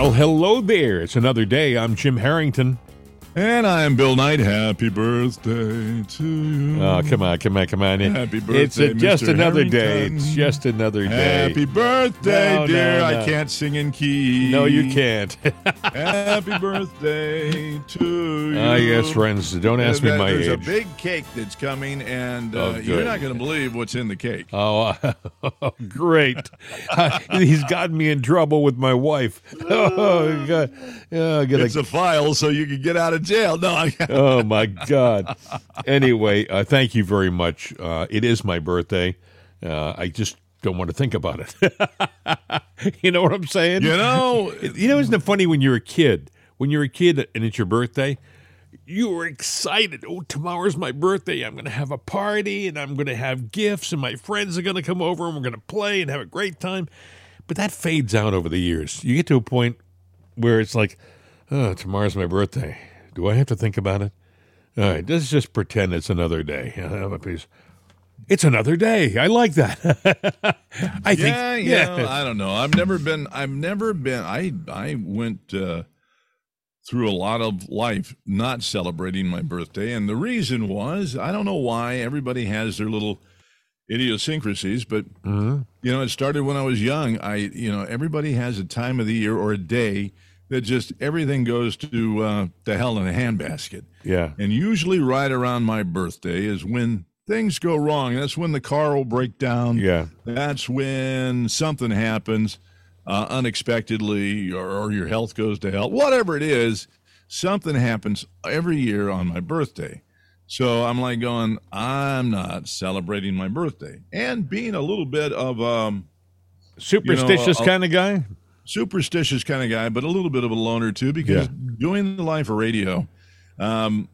Well, hello there. It's another day. I'm Jim Harrington. And I'm Bill Knight. Happy birthday to you. Oh, come on, come on, come on. Happy It's a, birthday, just Mr. another day. It's just another day. Happy birthday, No, no, dear. no. I can't sing in key. No, you can't. Happy birthday to you. Ah, yes, friends. Don't ask me There- my There's a age. big cake that's coming, and Oh, uh, you're good. not going to believe what's in the cake. Oh, great. He's got me in trouble with my wife. Oh, God. Oh, I gotta- It's a file so you can get out of jail. No, I, oh my God. Anyway, uh, thank you very much. Uh, it is my birthday. Uh, I just don't want to think about it. you know what I'm saying? you know, You know, isn't it funny when you're a kid? When you're a kid and it's your birthday, you were excited. Oh, tomorrow's my birthday. I'm going to have a party and I'm going to have gifts and my friends are going to come over and we're going to play and have a great time. But that fades out over the years. You get to a point where it's like, oh, tomorrow's my birthday. Do I have to think about it? All right, let's just pretend it's another day. Have a piece. It's another day. I like that. I think, yeah, know, I don't know. I've never been. I've never been. I I went uh, through a lot of life not celebrating my birthday, and the reason was I don't know why. Everybody has their little idiosyncrasies, but Mhm. you know, it started when I was young. I you know, everybody has a time of the year or a day that just everything goes to uh, to hell in a handbasket. yeah. And usually, right around my birthday is when things go wrong. That's when the car will break down. Yeah. That's when something happens uh, unexpectedly, or, or your health goes to hell. Whatever it is, something happens every year on my birthday. So I'm like going, I'm not celebrating my birthday, and being a little bit of um, Superstitious uh, kind of guy? Superstitious kind of guy, but a little bit of a loner too, because Yeah. doing the life of radio, um,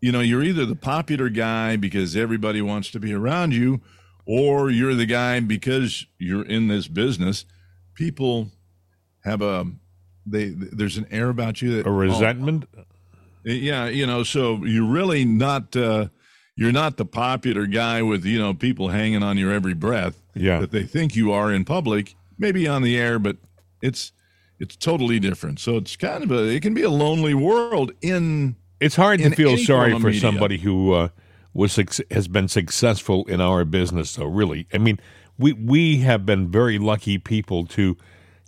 you know, you're either the popular guy because everybody wants to be around you, or you're the guy because you're in this business. People have a they there's an air about you that A resentment? oh, yeah, you know, so you're really not uh, you're not the popular guy with you know people hanging on your every breath Yeah. that they think you are in public, maybe on the air, but it's it's totally different. So it's kind of a it can be a lonely world in It's hard to feel sorry for media. somebody who uh, was has been successful in our business. though, really, I mean, we we have been very lucky people to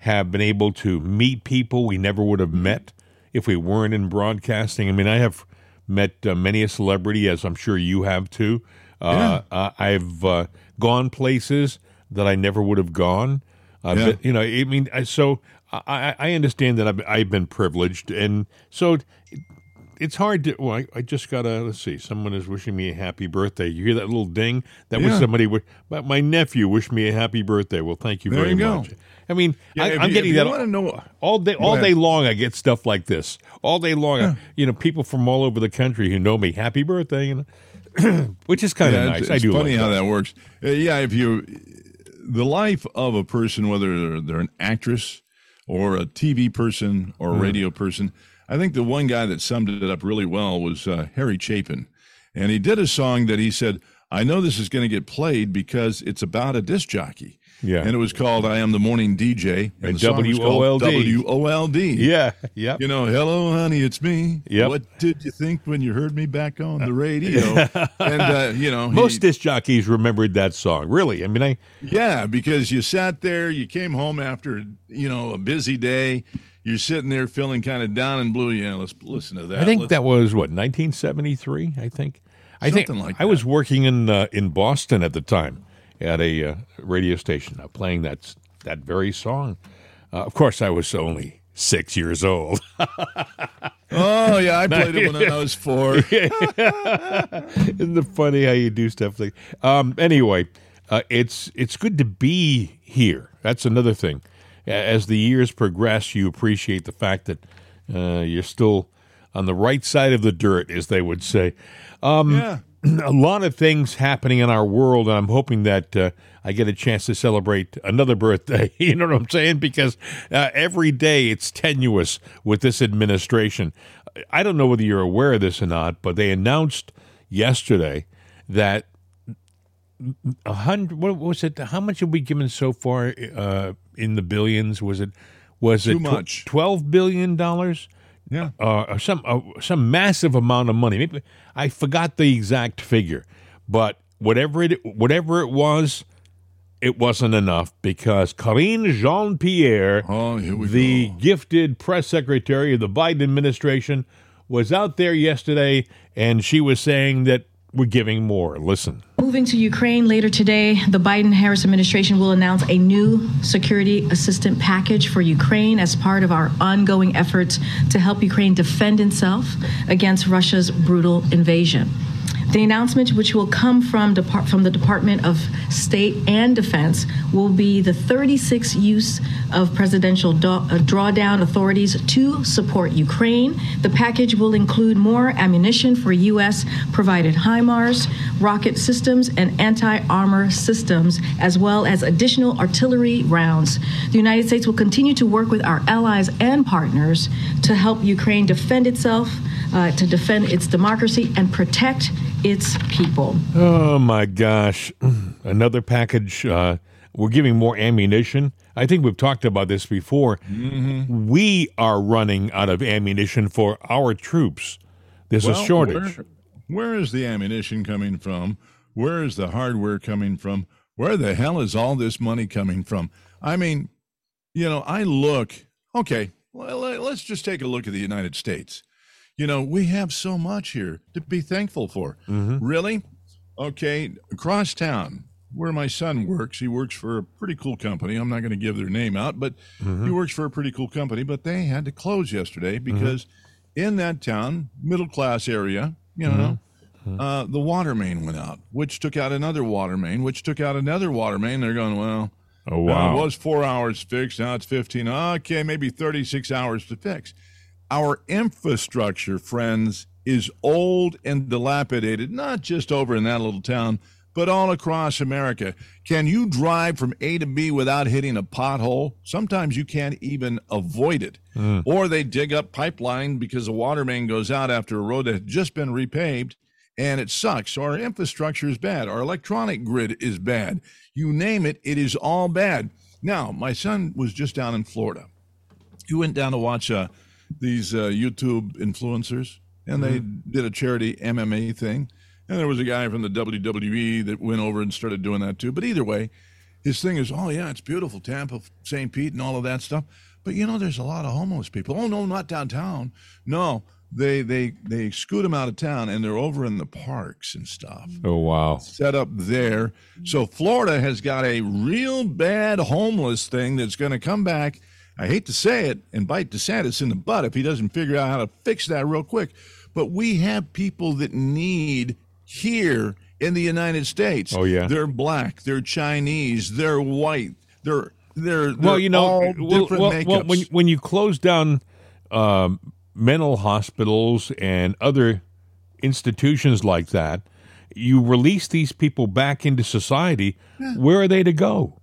have been able to meet people we never would have met if we weren't in broadcasting. I mean, I have met uh, many a celebrity, as I'm sure you have too. Uh, uh, I've uh, gone places that I never would have gone. Uh, Yeah. but, you know, I mean, I, so I, I- I understand that I've, I've been privileged, and so it's hard to. Well, I, I just got a. Let's see. Someone is wishing me a happy birthday. You hear that little ding? That was somebody. wi- My, nephew wished me a happy birthday. Well, thank you There very you much. I mean, Yeah, I, I'm you- getting that wanna know- all day. All ahead. day long, I get stuff like this. All day long, I- you know, people from all over the country who know me. Happy birthday, you know, which is kind of Yeah, nice. It's, I do funny like how that. that works. Uh, yeah, if you the life of a person, whether they're, they're an actress or a TV person or a Hmm. radio person, I think the one guy that summed it up really well was uh, Harry Chapin, and he did a song that he said, "I know this is going to get played because it's about a disc jockey." Yeah. and it was called "I Am the Morning DJ," And and the song was WOLD. WOLD. Yeah. Yep. You know, hello, honey, it's me. Yep. What did you think when you heard me back on the radio? and uh, you know, he- Most disc jockeys remembered that song. Really, I mean, I yeah, because you sat there, you came home after you know a busy day. You're sitting there feeling kind of down and blue. Yeah, let's listen to that. I think Let's- that was what 1973. I think. I think Something like I was working in uh, in Boston at the time at a uh, radio station, uh, playing that that very song. Uh, of course, I was only six years old. Oh yeah, I played it when I was four. Isn't it funny how you do stuff like? Um, anyway, uh, it's it's good to be here. That's another thing. As the years progress, you appreciate the fact that uh, you're still on the right side of the dirt, as they would say. Um, yeah. A lot of things happening in our world, and I'm hoping that uh, I get a chance to celebrate another birthday. you know what I'm saying? Because uh, every day it's tenuous with this administration. I don't know whether you're aware of this or not, but they announced yesterday that a hundred. What was it? How much have we given so far uh, in the billions? Was it Was Too it tw- much. twelve billion dollars? Yeah. uh, some uh, some massive amount of money. Maybe I forgot the exact figure, but whatever it whatever it was, it wasn't enough because Karine Jean Pierre, Oh, the go. gifted press secretary of the Biden administration, was out there yesterday and she was saying that we're giving more. Listen. Moving to Ukraine later today, the Biden Harris administration will announce a new security assistant package for Ukraine as part of our ongoing efforts to help Ukraine defend itself against Russia's brutal invasion. The announcement, which will come from, Depart- from the Department of State and Defense, will be the 36th use of presidential do- uh, drawdown authorities to support Ukraine. The package will include more ammunition for U.S. provided HIMARS, rocket systems, and anti armor systems, as well as additional artillery rounds. The United States will continue to work with our allies and partners to help Ukraine defend itself, uh, to defend its democracy, and protect its people. Oh my gosh. Another package. Uh, we're giving more ammunition. I think we've talked about this before. Mm-hmm. We are running out of ammunition for our troops. There's a shortage. Where, where is the ammunition coming from? Where is the hardware coming from? Where the hell is all this money coming from? I mean, you know, I look, okay, well, let's just take a look at the United States. You know, we have so much here to be thankful for. Mm-hmm. Really? Okay, across town, where my son works, he works for a pretty cool company. I'm not going to give their name out, but he mm-hmm. works for a pretty cool company. But they had to close yesterday mm-hmm. because in that town, middle class area, you know, uh, the water main went out, which took out another water main, which took out another water main. They're going, well, Oh, wow. it was four hours fixed. Now it's 15. Okay, maybe 36 hours to fix. Our infrastructure, friends, is old and dilapidated, not just over in that little town, but all across America. Can you drive from A to B without hitting a pothole? Sometimes you can't even avoid it. Or they dig up pipeline because a water main goes out after a road that had just been repaved and it sucks. Our infrastructure is bad. Our electronic grid is bad. You name it, it is all bad. Now, my son was just down in Florida. He went down to watch uh, these uh, YouTube influencers, and they did a charity MMA thing. And there was a guy from the WWE that went over and started doing that too. But either way, his thing is, oh yeah, it's beautiful, Tampa, St. Pete, and all of that stuff. But you know, there's a lot of homeless people. Oh no, not downtown. No, they they they scoot them out of town, and they're over in the parks and stuff Oh, wow. set up there. So Florida has got a real bad homeless thing that's going to come back. I hate to say it and bite DeSantis in the butt if he doesn't figure out how to fix that real quick. But we have people that need here in the United States. Oh, yeah. they're black, they're Chinese, they're white, they're they're, well, they're you know, all well, different well, makeups. well, when when you close down um, mental hospitals and other institutions like that, you release these people back into society. Where are they to go?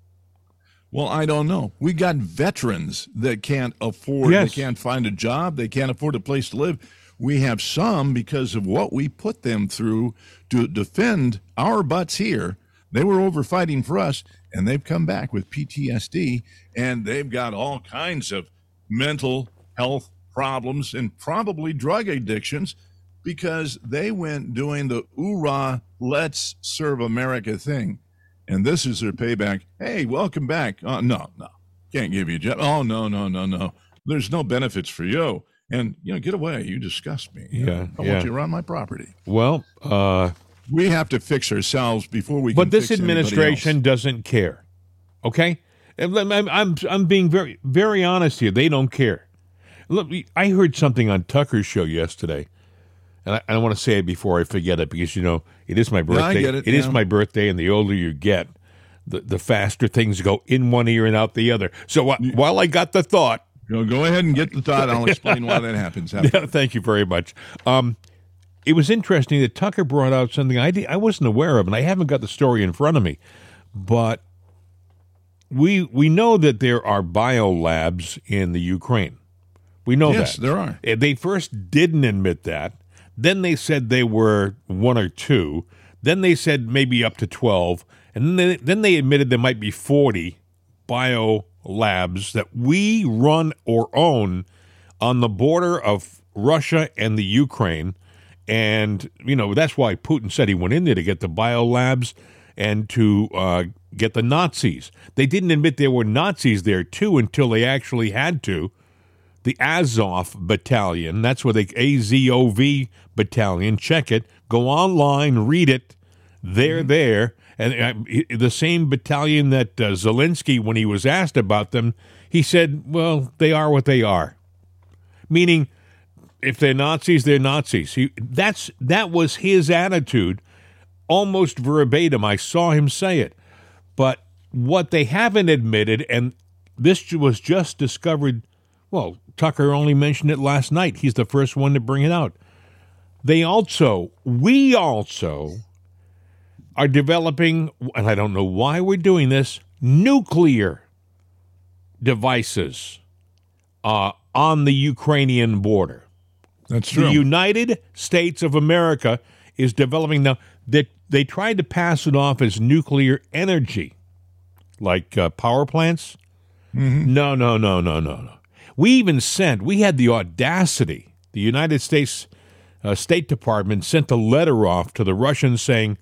Well, I don't know. We got veterans that can't afford, Yes. they can't find a job, they can't afford a place to live. We have some because of what we put them through to defend our butts here. They were over fighting for us, and they've come back with PTSD, and they've got all kinds of mental health problems and probably drug addictions because they went doing the oorah, let's serve America thing. And this is their payback. Hey, welcome back. Uh, no, no, can't give you a job. Oh, no, no, no, no. There's no benefits for you. And, you know, get away. You disgust me. You know, Yeah, I yeah. want you around my property. Well, uh, We have to fix ourselves before we can but this administration doesn't care. Okay, I'm I'm I'm being very very honest here. They don't care. Look, I heard something on Tucker's show yesterday, and I, I don't want to say it before I forget it because you know it is my I birthday. get it, it is yeah. my birthday, and the older you get, the the faster things go in one ear and out the other. So wh- while I got the thought, You know, go ahead and get the thought. I'll explain why that happens. Yeah, thank you very much. Um, it was interesting that Tucker brought out something I, I wasn't aware of, and I haven't got the story in front of me. But we we know that there are biolabs in the Ukraine. We know Yes, that there are. Uh, They first didn't admit that. Then they said they were one or two. Then they said maybe up to twelve, and then they, then they admitted there might be forty bio labs that we run or own on the border of Russia and the Ukraine. And, you know, that's why Putin said he went in there to get the bio labs and to uh, get the Nazis. They didn't admit there were Nazis there, too, until they actually had to. The Azov Battalion, that's where they, A Z O V Battalion, check it, go online, read it. They're there. And uh, the same battalion that uh, Zelensky, when he was asked about them, he said, well, they are what they are. Meaning, if they're Nazis, they're Nazis. He, that's that was his attitude, almost verbatim. I saw him say it. But what they haven't admitted, and this was just discovered, well, Tucker only mentioned it last night. He's the first one to bring it out. They also, we also are developing, and I don't know why we're doing this, nuclear devices uh, on the Ukrainian border. That's true. The United States of America is developing now that they tried to pass it off as nuclear energy, like uh, power plants. Mm-hmm. No, no, no, no, no, no. We even sent. We had the audacity. The United States uh, State Department sent a letter off to the Russians saying,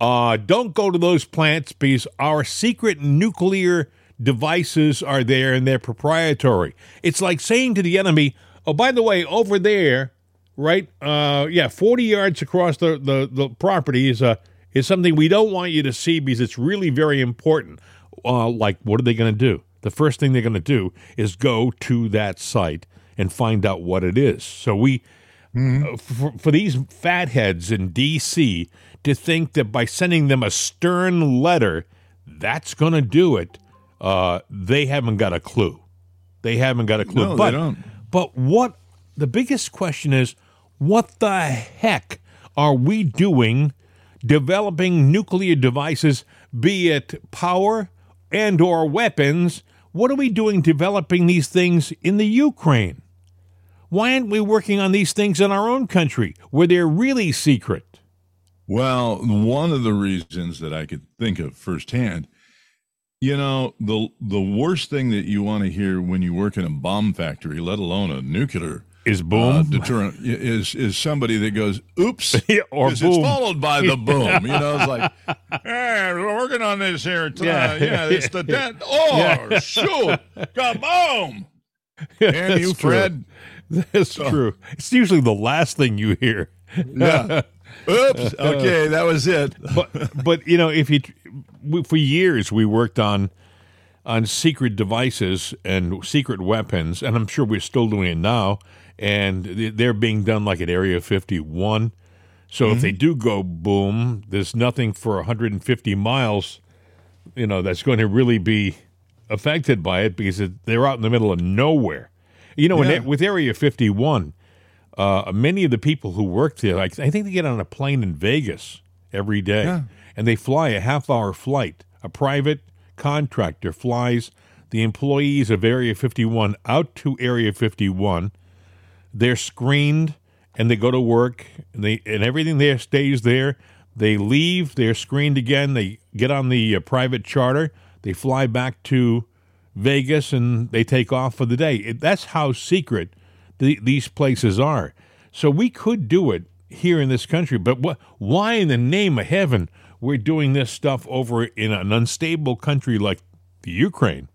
uh, "Don't go to those plants because our secret nuclear." devices are there and they're proprietary. It's like saying to the enemy, "Oh, by the way, over there, right? Uh, yeah, forty yards across the the, the property is a is something we don't want you to see because it's really very important." Uh, like, what are they going to do? The first thing they're going to do is go to that site and find out what it is. So we. Uh, for, for these fatheads in D.C. to think that by sending them a stern letter, that's going to do it uh, they haven't got a clue. They haven't got a clue. No, but, they don't. But what the biggest question is, what the heck are we doing developing nuclear devices, be it power and or weapons? What are we doing developing these things in the Ukraine? Why aren't we working on these things in our own country where they're really secret? Well, one of the reasons that I could think of firsthand, you know, the the worst thing that you want to hear when you work in a bomb factory, let alone a nuclear Is uh, boom deterrent, is is somebody that goes, "Oops," or boom? it's followed by the boom. You know, it's like, "Hey, we're working on this here. Uh, Yeah. yeah, it's the dead. Oh, Yeah. shoot, kaboom!" And you, That's true. Fred. That's true. It's usually the last thing you hear. Yeah. Oops. Okay, that was it. but but you know if you for years we worked on on secret devices and secret weapons and i'm sure we're still doing it now and they- they're being done like at area 51 so if they do go boom there's nothing for 150 miles you know that's going to really be affected by it because it, they're out in the middle of nowhere you know Yeah. it- with area 51 uh, many of the people who work there, like I think they get on a plane in Vegas every day, Yeah. and they fly a half-hour flight. A private contractor flies the employees of Area 51 out to Area 51. They're screened, and they go to work, and they and everything there stays there. They leave, they're screened again. They get on the uh, private charter. They fly back to Vegas, and they take off for the day. It, that's how secret the, these places are. So we could do it here in this country, but what? Why in the name of heaven we're doing this stuff over in an unstable country like the Ukraine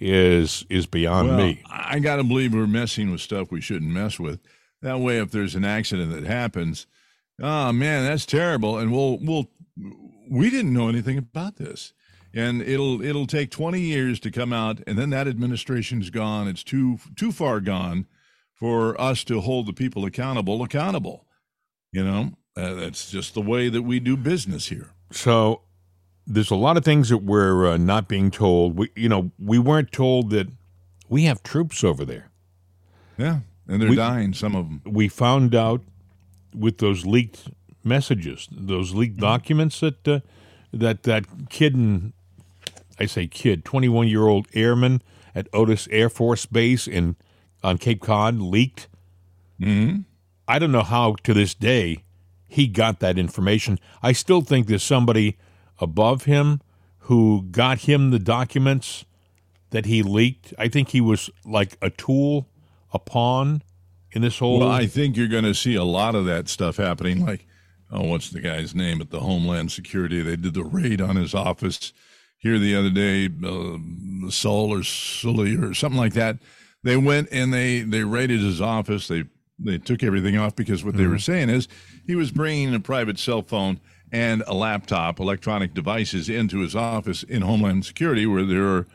is is beyond Well, me. I got to believe we're messing with stuff we shouldn't mess with. That way, if there's an accident that happens, oh man, that's terrible, and we'll we'll we didn't know anything about this, and it'll it'll take 20 years to come out, and then that administration's gone. It's too too far gone for us to hold the people accountable accountable. You know, uh, that's just the way that we do business here. So there's a lot of things that we're uh, not being told. We, you know, we weren't told that we have troops over there. Yeah, and they're We- dying. Some of them. We found out with those leaked messages, those leaked documents that uh, that that kid and I say kid, 21 year old airman at Otis Air Force Base in on Cape Cod leaked. hmm I don't know how to this day he got that information. I still think there's somebody above him who got him the documents that he leaked. I think he was like a tool, a pawn in this whole. Well, I think you're going to see a lot of that stuff happening. Like, oh, what's the guy's name at the Homeland Security? They did the raid on his office here the other day, uh, Sol or Sully or something like that. They went and they they raided his office. They they took everything off because what mm-hmm. they were saying is he was bringing a private cell phone and a laptop, electronic devices into his office in Homeland Security, where there are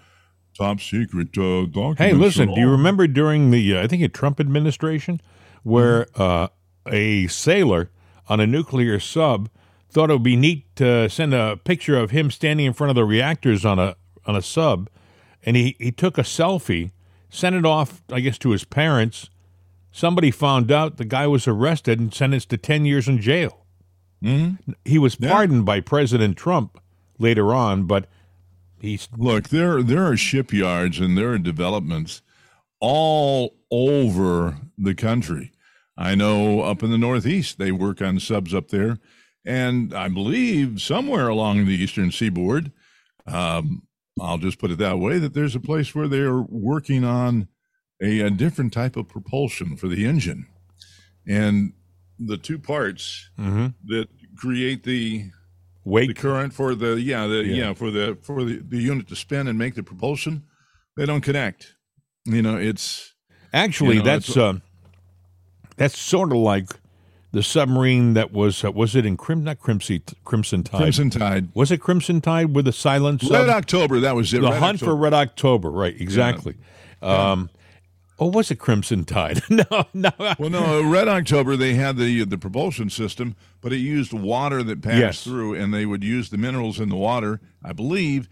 top secret uh, documents. Hey, listen, do you remember during the uh, I think a Trump administration where mm-hmm. uh, a sailor on a nuclear sub thought it would be neat to send a picture of him standing in front of the reactors on a on a sub, and he, he took a selfie, sent it off, I guess, to his parents. Somebody found out the guy was arrested and sentenced to ten years in jail. Mm-hmm. He was pardoned yeah. by President Trump later on, but he's look there. There are shipyards and there are developments all over the country. I know up in the Northeast they work on subs up there, and I believe somewhere along the Eastern Seaboard, um, I'll just put it that way, that there's a place where they're working on a, a different type of propulsion for the engine, and the two parts mm-hmm. that create the weight the current for the yeah the yeah, yeah for the for the, the unit to spin and make the propulsion they don't connect you know it's actually you know, that's uh, that's sort of like the submarine that was uh, was it in Crim not Crimson Crimson Tide Crimson Tide was it Crimson Tide with the silence Red? October that was it the Red hunt October. for Red October right exactly yeah. um, or was it Crimson Tide? no, no. Well, no. Red October, they had the the propulsion system, but it used water that passed yes. through, and they would use the minerals in the water, I believe,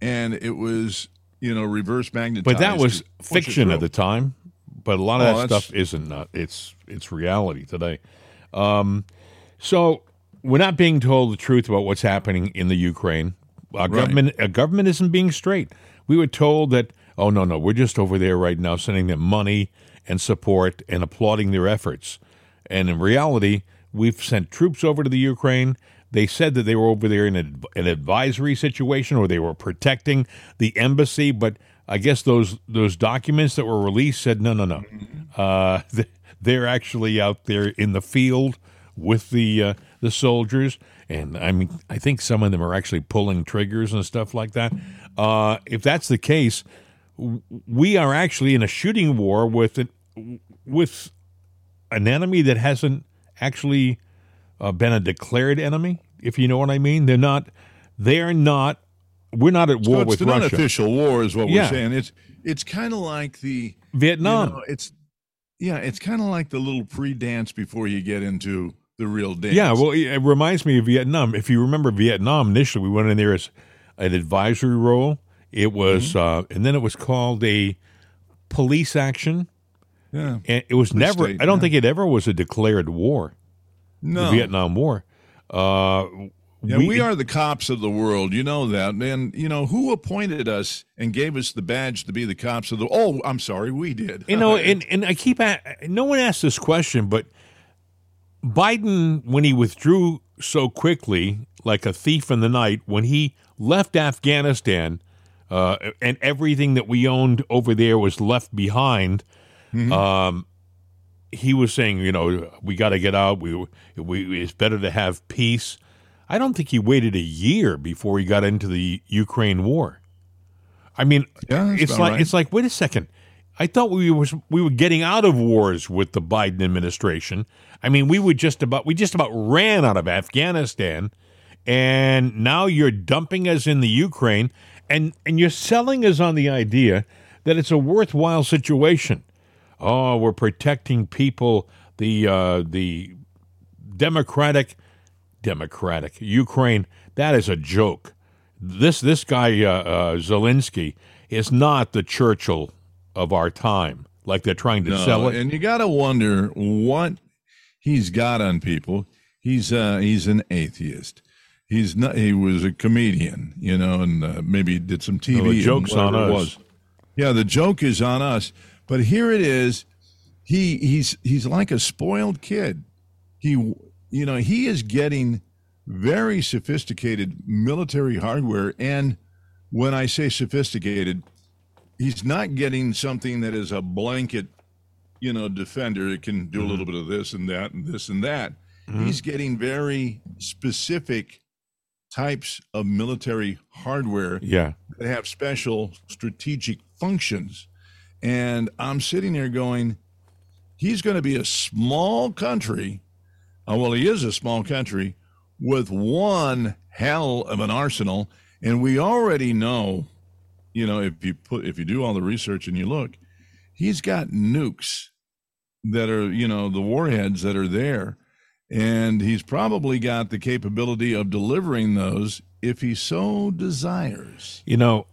and it was you know reverse magnetized. But that was fiction at the time. But a lot of oh, that stuff isn't. Not, it's it's reality today. Um, so we're not being told the truth about what's happening in the Ukraine. Our right. government, our government isn't being straight. We were told that oh, no, no, we're just over there right now sending them money and support and applauding their efforts. And in reality, we've sent troops over to the Ukraine. They said that they were over there in an advisory situation or they were protecting the embassy, but I guess those those documents that were released said no, no, no. Uh, they're actually out there in the field with the uh, the soldiers, and I mean, I think some of them are actually pulling triggers and stuff like that. Uh, if that's the case, we are actually in a shooting war with it, with an enemy that hasn't actually uh, been a declared enemy. If you know what I mean, they're not. They're not. We're not at war so with Russia. It's an unofficial war, is what yeah. we're saying. It's it's kind of like the Vietnam. You know, it's yeah, it's kind of like the little pre-dance before you get into the real dance. Yeah, well, it reminds me of Vietnam. If you remember Vietnam, initially we went in there as an advisory role it was, mm-hmm. uh, and then it was called a police action. Yeah, and it was never. State, I don't yeah. think it ever was a declared war. No, the Vietnam War. Uh, yeah, we, we, are the cops of the world. You know that, and you know who appointed us and gave us the badge to be the cops of the. Oh, I'm sorry, we did. You know, and and I keep at, no one asked this question, but Biden, when he withdrew so quickly, like a thief in the night, when he left Afghanistan, uh, and everything that we owned over there was left behind. Mm-hmm. Um, he was saying, you know, we got to get out. We, we, it's better to have peace. I don't think he waited a year before he got into the Ukraine war. I mean, yeah, it's like right. it's like wait a second. I thought we was we were getting out of wars with the Biden administration. I mean, we would just about we just about ran out of Afghanistan, and now you're dumping us in the Ukraine and and you're selling us on the idea that it's a worthwhile situation. Oh, we're protecting people. The uh, the democratic democratic Ukraine. That is a joke. This this guy uh, uh, Zelensky is not the Churchill of our time, like they're trying to no, sell it. And you got to wonder what he's got on people. He's uh, he's an atheist he's not. He was a comedian, you know, and uh, maybe did some TV. the joke's on us. Was. Yeah, the joke is on us. But here it is. He he's he's like a spoiled kid. He you know he is getting very sophisticated military hardware, and when I say sophisticated, he's not getting something that is a blanket, you know, defender. It can do a little bit of this and that and this and that. He's getting very specific types of military hardware Yeah. that have special strategic functions. And I'm sitting there going, he's going to be a small country. Uh, well, he is a small country with one hell of an arsenal. And we already know, you know, if you put, if you do all the research and you look, he's got nukes that are, you know, the warheads that are there. And he's probably got the capability of delivering those if he so desires. You know,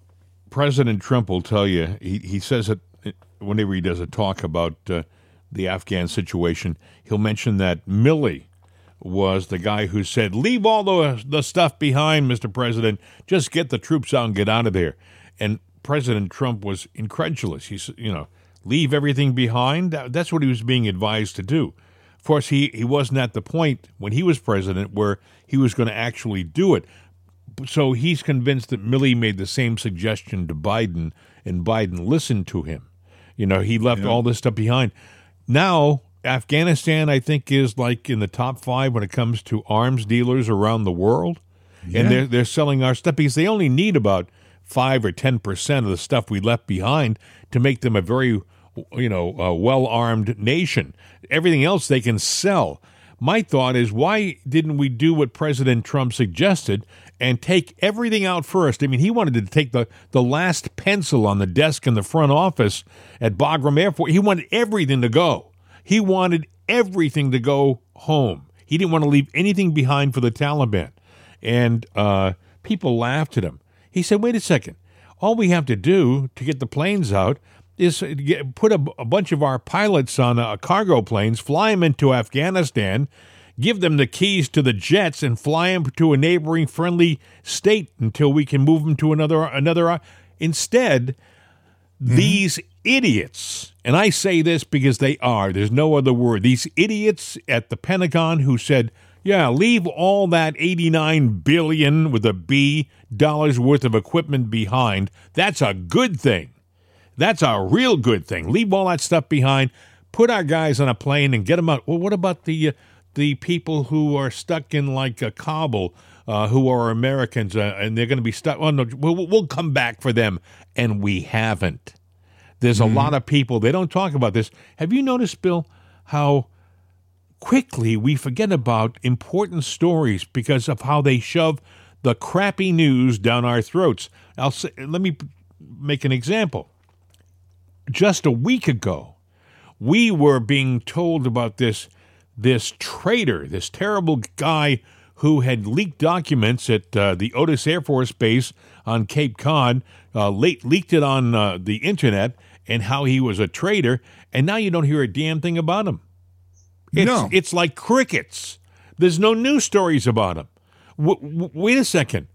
President Trump will tell you, he, he says it whenever he does a talk about uh, the Afghan situation, he'll mention that Milley was the guy who said, Leave all the, the stuff behind, Mr. President. Just get the troops out and get out of there. And President Trump was incredulous. He said, You know, leave everything behind. That's what he was being advised to do. Of course, he, he wasn't at the point when he was president where he was going to actually do it so he's convinced that Milley made the same suggestion to Biden, and Biden listened to him. You know, he left all this stuff behind. Now, Afghanistan, I think, is like in the top five when it comes to arms dealers around the world, and they're they're selling our stuff because they only need about five or ten percent of the stuff we left behind to make them a very, you know, uh, well armed nation. Everything else they can sell. My thought is, why didn't we do what President Trump suggested and take everything out first? I mean, he wanted to take the, the last pencil on the desk in the front office at Bagram Airport. He wanted everything to go. He wanted everything to go home. He didn't want to leave anything behind for the Taliban. And uh, people laughed at him. He said, wait a second. All we have to do to get the planes out is get, put a, a bunch of our pilots on uh, cargo planes, fly them into Afghanistan, give them the keys to the jets, and fly them to a neighboring friendly state until we can move them to another another. uh, Instead, these idiots, and I say this because they are, there's no other word, these idiots at the Pentagon who said, yeah, leave all that 89 billion with a B dollars worth of equipment behind. That's a good thing. That's a real good thing. Leave all that stuff behind. Put our guys on a plane and get them out. Well, what about the uh, the people who are stuck in like uh, Kabul, uh, who are Americans, uh, and they're going to be stuck? Oh no, we'll, we'll come back for them, and we haven't. There's a lot of people they don't talk about this. Have you noticed, Bill, how quickly we forget about important stories because of how they shove the crappy news down our throats? I'll say, let me make an example just a week ago, we were being told about this this traitor, this terrible guy who had leaked documents at uh, the Otis Air Force Base on Cape Cod, uh, late, leaked it on uh, the internet, and how he was a traitor. And now you don't hear a damn thing about him. It's, No. it's like crickets. There's no news stories about him. W- w- wait a second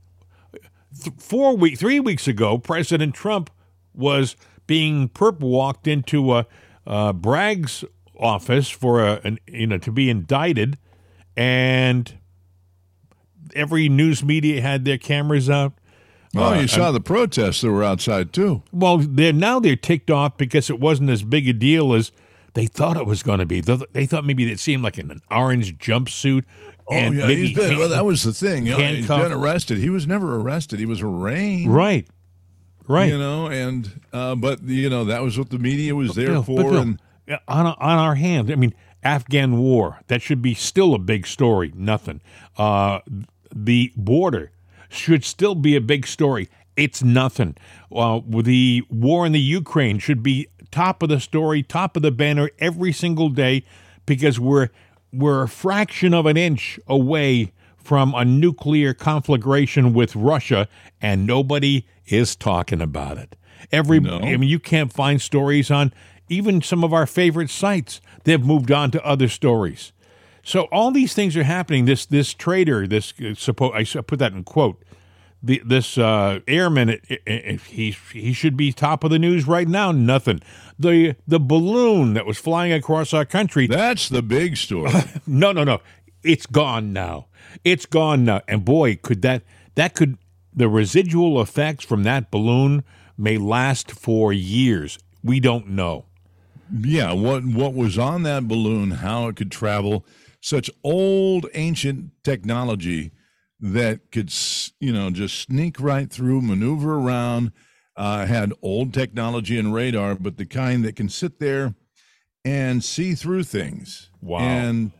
th- four week, three weeks ago, President Trump was being perp walked into uh, Bragg's office for a, an, you know to be indicted, and every news media had their cameras out. Oh, Uh, you saw the protests that were outside too. Well, they're now they're ticked off because it wasn't as big a deal as they thought it was going to be. They they thought maybe it seemed like an orange jumpsuit. Oh and yeah, maybe he's been, well, that was the thing. You know, he's been arrested. He was never arrested. He was arraigned. right, right. You know, and uh, but you know that was what the media was there Bill, for. Bill, and on on our hands, I mean, Afghan war that should be still a big story. Nothing. Uh, the border should still be a big story. It's nothing. Uh, the war in the Ukraine should be top of the story, top of the banner every single day, because we're we're a fraction of an inch away from a nuclear conflagration with Russia, and nobody is talking about it. Every, No. I mean, you can't find stories on even some of our favorite sites. They've moved on to other stories. So all these things are happening. This this traitor, this uh, suppo- I put that in quote. The, this uh, airman, it, it, it- he he should be top of the news right now. Nothing. The the balloon that was flying across our country. that's the big story. No, no, no. It's gone now. It's gone now. And boy, could that that could the residual effects from that balloon may last for years. We don't know. Yeah, what what was on that balloon, how it could travel, such old ancient technology that could you know just sneak right through, maneuver around, uh, had old technology and radar, but the kind that can sit there and see through things. Wow. And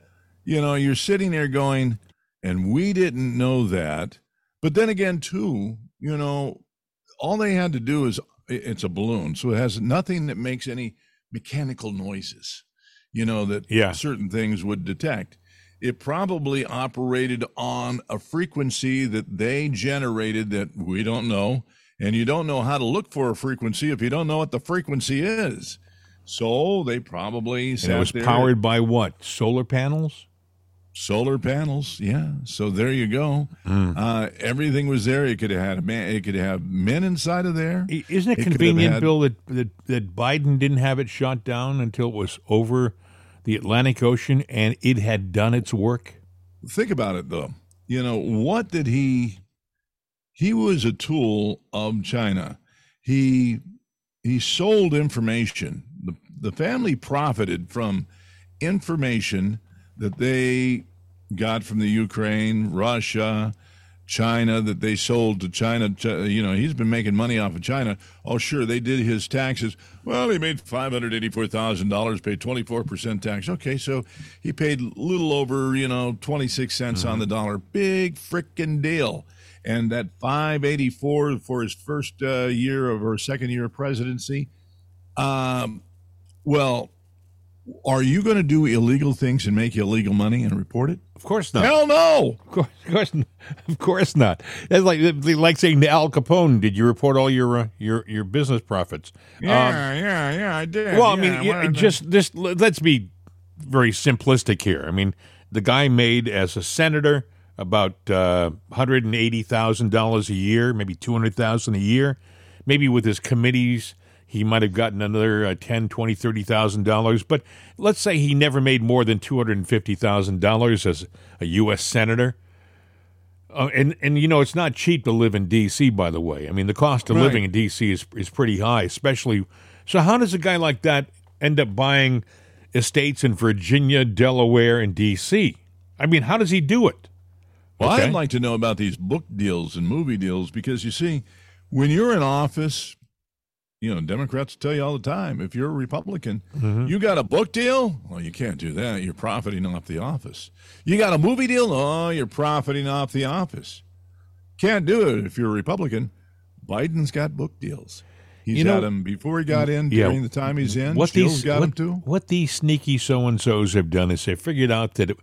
you know, you're sitting there going, and we didn't know that. But then again, too, you know, all they had to do is it's a balloon, so it has nothing that makes any mechanical noises, you know, that Yeah. certain things would detect. It probably operated on a frequency that they generated that we don't know. And you don't know how to look for a frequency if you don't know what the frequency is. So they probably And sat it was there powered by what? Solar panels? Solar panels. Yeah so there you go. Hmm. uh, everything was there. It could have had a man it could have men inside of there. Isn't it, It convenient, had- Bill, that, that that Biden didn't have it shot down until it was over the Atlantic Ocean and it had done its work? think about it though. You know what did he he was a tool of china. He he sold information. The, the family profited from information that they got from the ukraine russia china that they sold to china you know he's been making money off of china. Oh sure they did his taxes. Well he made $584000 paid 24% tax. Okay so he paid a little over you know 26 cents on the dollar. Big frickin' deal. And that 584 for his first uh, year of or second year of presidency um, well are you going to do illegal things and make illegal money and report it Of course not. hell no Of course, of course, of course not. That's like like saying to Al Capone, "Did you report all your uh, your your business profits?" Um, yeah yeah i did well, I mean, yeah, just this. Let's be very simplistic here. I mean, the guy made as a senator about uh, hundred and eighty thousand dollars a year, maybe two hundred thousand a year. Maybe with his committees, he might have gotten another uh, ten, twenty, thirty thousand dollars. But let's say he never made more than two hundred and fifty thousand dollars as a U.S. senator. Uh, and and you know it's not cheap to live in D.C. By the way, I mean the cost of Right. living in D.C. is is pretty high, especially. So how does a guy like that end up buying estates in Virginia, Delaware, and D.C.? I mean, how does he do it? Well, Okay. I'd like to know about these book deals and movie deals because you see, when you're in office, you know, Democrats tell you all the time if you're a Republican, Mm-hmm. you got a book deal? Well, you can't do that. You're profiting off the office. You got a movie deal? Oh, you're profiting off the office. Can't do it if you're a Republican. Biden's got book deals. He's You know- had them before he got in, Yeah. during the time he's in. What Steele's these got what, him too. what these sneaky so and so's have done is they figured out that it,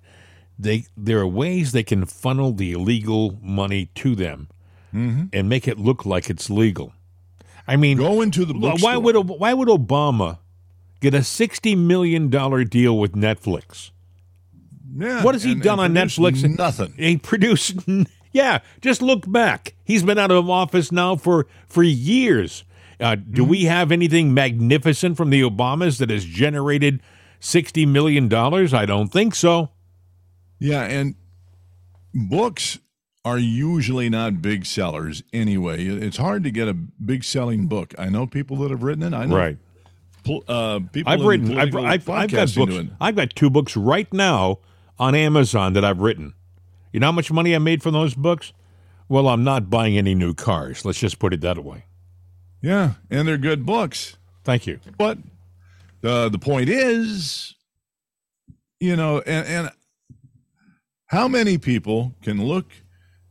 they there are ways they can funnel the illegal money to them Mm-hmm. and make it look like it's legal. I mean, Go into the bookstore. why would why would Obama get a sixty million dollar deal with Netflix? Yeah, What has he and- done and on Netflix? Nothing. He produced. Yeah, just look back. He's been out of office now for for years. Uh, do we have anything magnificent from the Obamas that has generated sixty million dollars? I don't think so. Yeah, and books are usually not big sellers anyway. It's hard to get a big selling book. I know people that have written it. I know pol- uh, people. I've written. I've, I've, I've got books. I've got two books right now on Amazon that I've written. You know how much money I made from those books? Well, I'm not buying any new cars. Let's just put it that way. Yeah, and they're good books. Thank you. But uh, the point is, you know, and, and how many people can look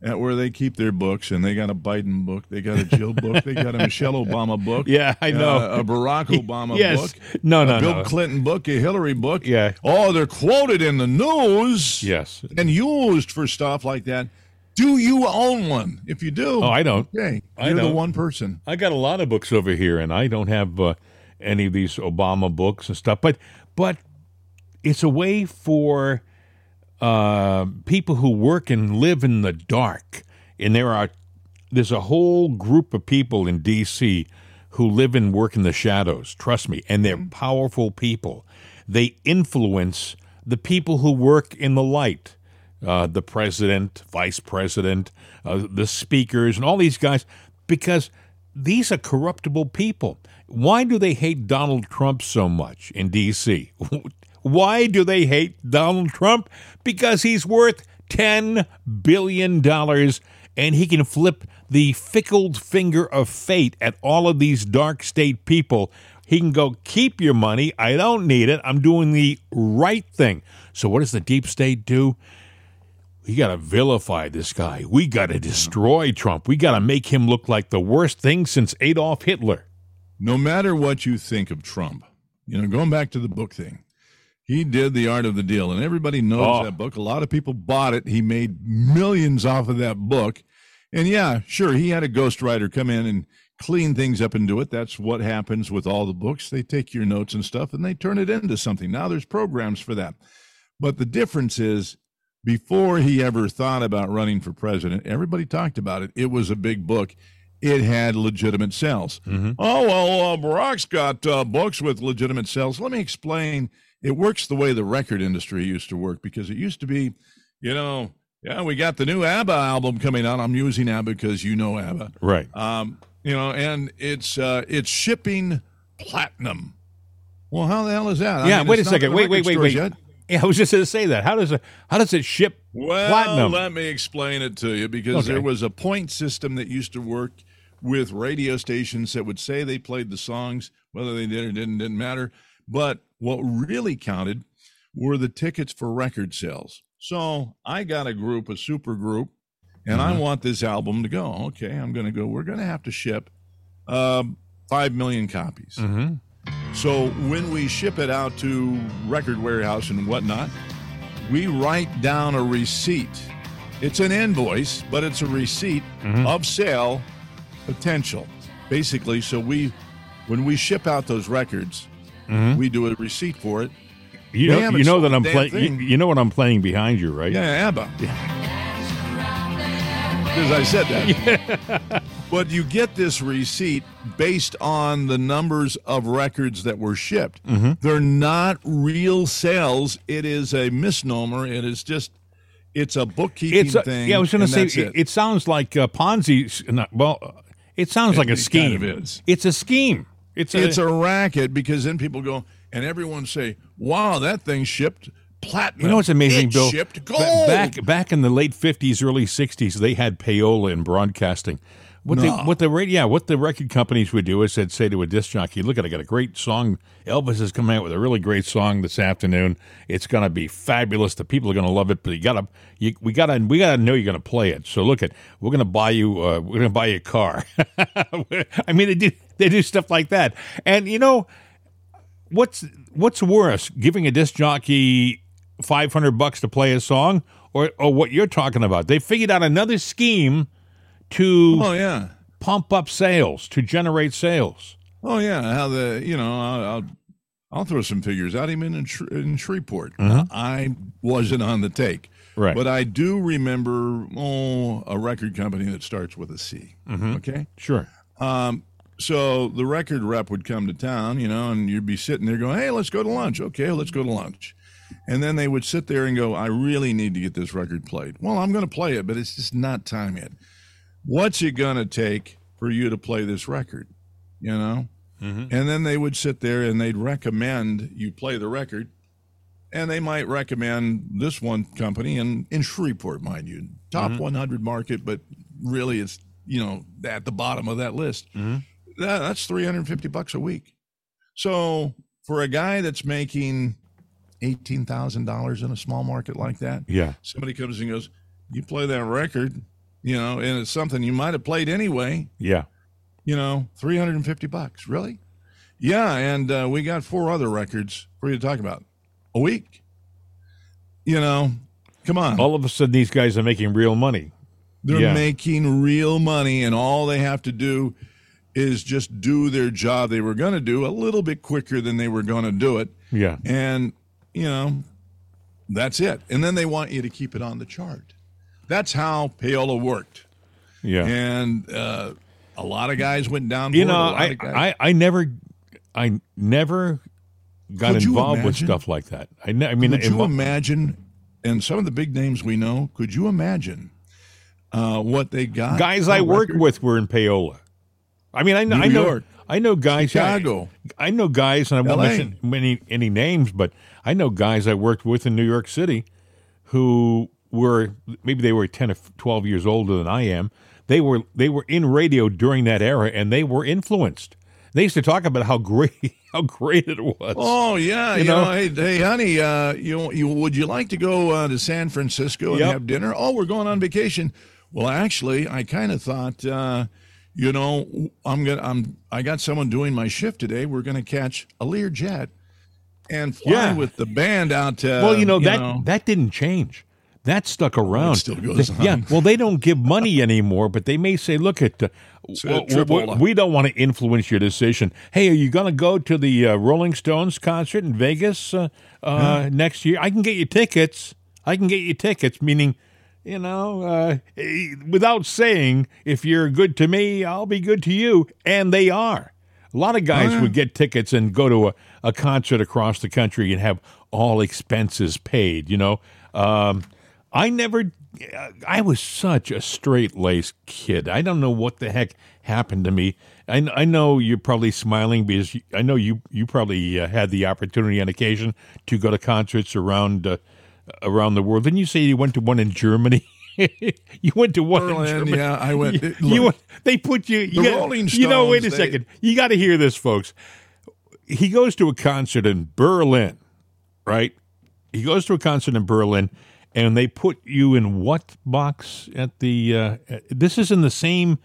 at where they keep their books and they got a Biden book, they got a Jill book, they got a Michelle Obama book, Yeah, I know. uh, a Barack Obama yes. book, No, a no, Bill no. Clinton book, a Hillary book. Yeah. Oh, they're quoted in the news Yes. and used for stuff like that. Do you own one? If you do, Oh, I don't. Okay, I you're the don't. one person. I got a lot of books over here, and I don't have uh, any of these Obama books and stuff. But but it's a way for uh, people who work and live in the dark, and there are there's a whole group of people in D.C. who live and work in the shadows. Trust me, and they're powerful people. They influence the people who work in the light uh, the president, vice president, uh, the speakers, and all these guys, because these are corruptible people. Why do they hate Donald Trump so much in D.C.? Why do they hate Donald Trump? Because he's worth $10 billion and he can flip the fickled finger of fate at all of these dark state people. He can go, keep your money. I don't need it. I'm doing the right thing. So, what does the deep state do? We got to vilify this guy. We got to destroy Trump. We got to make him look like the worst thing since Adolf Hitler. No matter what you think of Trump, you know, going back to the book thing, he did the art of the deal, and everybody knows Oh. that book. A lot of people bought it. He made millions off of that book. And yeah, sure, he had a ghostwriter come in and clean things up and do it. That's what happens with all the books. They take your notes and stuff and they turn it into something. Now there's programs for that. But the difference is before he ever thought about running for president, everybody talked about it. It was a big book. It had legitimate sales. Oh, well, uh, Barack's got uh, books with legitimate sales. Let me explain. It works the way the record industry used to work because it used to be, you know, yeah, we got the new ABBA album coming out. I'm using ABBA because you know ABBA. Right. Um, you know, and it's uh, it's shipping platinum. Well, how the hell is that? I yeah, mean, wait a second. Wait, wait, wait, wait. yet. Yeah, I was just going to say that. How does it how does it ship Well, platinum? let me explain it to you because Okay. there was a point system that used to work with radio stations that would say they played the songs, whether they did or didn't didn't matter. But what really counted were the tickets for record sales. So I got a group, a super group, and I want this album to go. Okay, I'm going to go. We're going to have to ship um, five million copies. Mhm. So when we ship it out to Record Warehouse and whatnot, we write down a receipt. It's an invoice, but it's a receipt of sale potential. Basically, so we when we ship out those records, we do a receipt for it. You know, you know that I'm playing. You, you know what I'm playing behind you, right? Yeah, ABBA. Because I said that. but you get this receipt based on the numbers of records that were shipped. Mm-hmm. They're not real sales. It is a misnomer. It is just, it's a bookkeeping It's a, thing. yeah. I was going to say that's it. it sounds like a Ponzi. well, uh, it sounds like a it scheme. kind of is. It's a scheme. It's a, it's a racket because then people go and everyone say, "Wow, that thing shipped platinum." You know what's amazing, It Bill? Shipped gold. Back back in the late fifties, early sixties, they had payola in broadcasting. What they, No. what the radio, yeah, what the record companies would do is they'd say to a disc jockey, "Look, at I got a great song. Elvis is coming out with a really great song this afternoon. It's going to be fabulous. The people are going to love it. But you got to, you, we got to, we got to know you're going to play it. So look at, we're going to buy you, uh, we're going to buy you a car. I mean, they do, they do stuff like that. And you know, what's what's worse, giving a disc jockey five hundred bucks to play a song, or or what you're talking about? They figured out another scheme to Oh yeah. pump up sales, to generate sales. Oh yeah, how the you know I'll I'll, I'll throw some figures out. Even in, Sh- in Shreveport, I wasn't on the take, Right. But I do remember oh a record company that starts with a C. Okay, Sure. um, so the record rep would come to town, you know, and you'd be sitting there going, "Hey, let's go to lunch." Okay, let's go to lunch. And then they would sit there and go, "I really need to get this record played." Well, I'm going to play it, but it's just not time yet. What's it going to take for you to play this record? You know. Mm-hmm. And then they would sit there and they'd recommend you play the record, and they might recommend this one company in in Shreveport, mind you, top mm-hmm. 100 market, but really it's you know at the bottom of that list. Mm-hmm. That, that's 350 bucks a week. So for a guy that's making eighteen thousand dollars in a small market like that, Yeah. somebody comes and goes, "You play that record, you know, and it's something you might have played anyway." Yeah. you know, 350 bucks. Really? Yeah. And uh, we got four other records for you to talk about a week. You know, come on. All of a sudden, these guys are making real money. They're yeah. making real money, and all they have to do is just do their job they were going to do a little bit quicker than they were going to do it. Yeah. And, you know, that's it. And then they want you to keep it on the chart. That's how payola worked. Yeah. And uh, a lot of guys went down. you for it, a know, I, I, I never, I never got Could involved with stuff like that. I, ne- I mean, Could you invo- imagine? And some of the big names we know. Could you imagine uh, what they got? guys I worked with were in payola. I mean, I know, New I know, York. I know guys. Chicago. I, I know guys, and I won't LA. mention many any names, but I know guys I worked with in New York City who were maybe they were ten or twelve years older than I am. They were they were in radio during that era, and they were influenced. They used to talk about how great how great it was. Oh yeah, you, You know, know? hey, hey, honey, uh, you, you would you like to go uh, to San Francisco and Yep. have dinner? Oh, we're going on vacation. Well, actually, I kind of thought, uh, you know, I'm gonna, I'm, I got someone doing my shift today. We're gonna catch a Lear jet and fly Yeah. with the band out. To, well, you know that that didn't change. That stuck around. still goes They- Yeah. Well, they don't give money anymore, but they may say, "Look at, uh, w- w- we don't want to influence your decision. Hey, are you going to go to the uh, Rolling Stones concert in Vegas uh, uh, next year? I can get you tickets. I can get you tickets." Meaning, you know, uh, eh, without saying, if you're good to me, I'll be good to you, and they are. A lot of guys would get tickets and go to a, a concert across the country and have all expenses paid, you know. Um, I never, I was such a straight laced kid. I don't know what the heck happened to me. I, I know you're probably smiling because you, I know you, you probably uh, had the opportunity on occasion to go to concerts around uh, around the world. Didn't you say you went to one in Germany? you went to one in Germany. yeah, I went- You, look, you they put you. You, the got- Rolling you know, wait a they- second. You got to hear this, folks. He goes to a concert in Berlin, right? He goes to a concert in Berlin, and they put you in what box at the? Uh, this is in the same,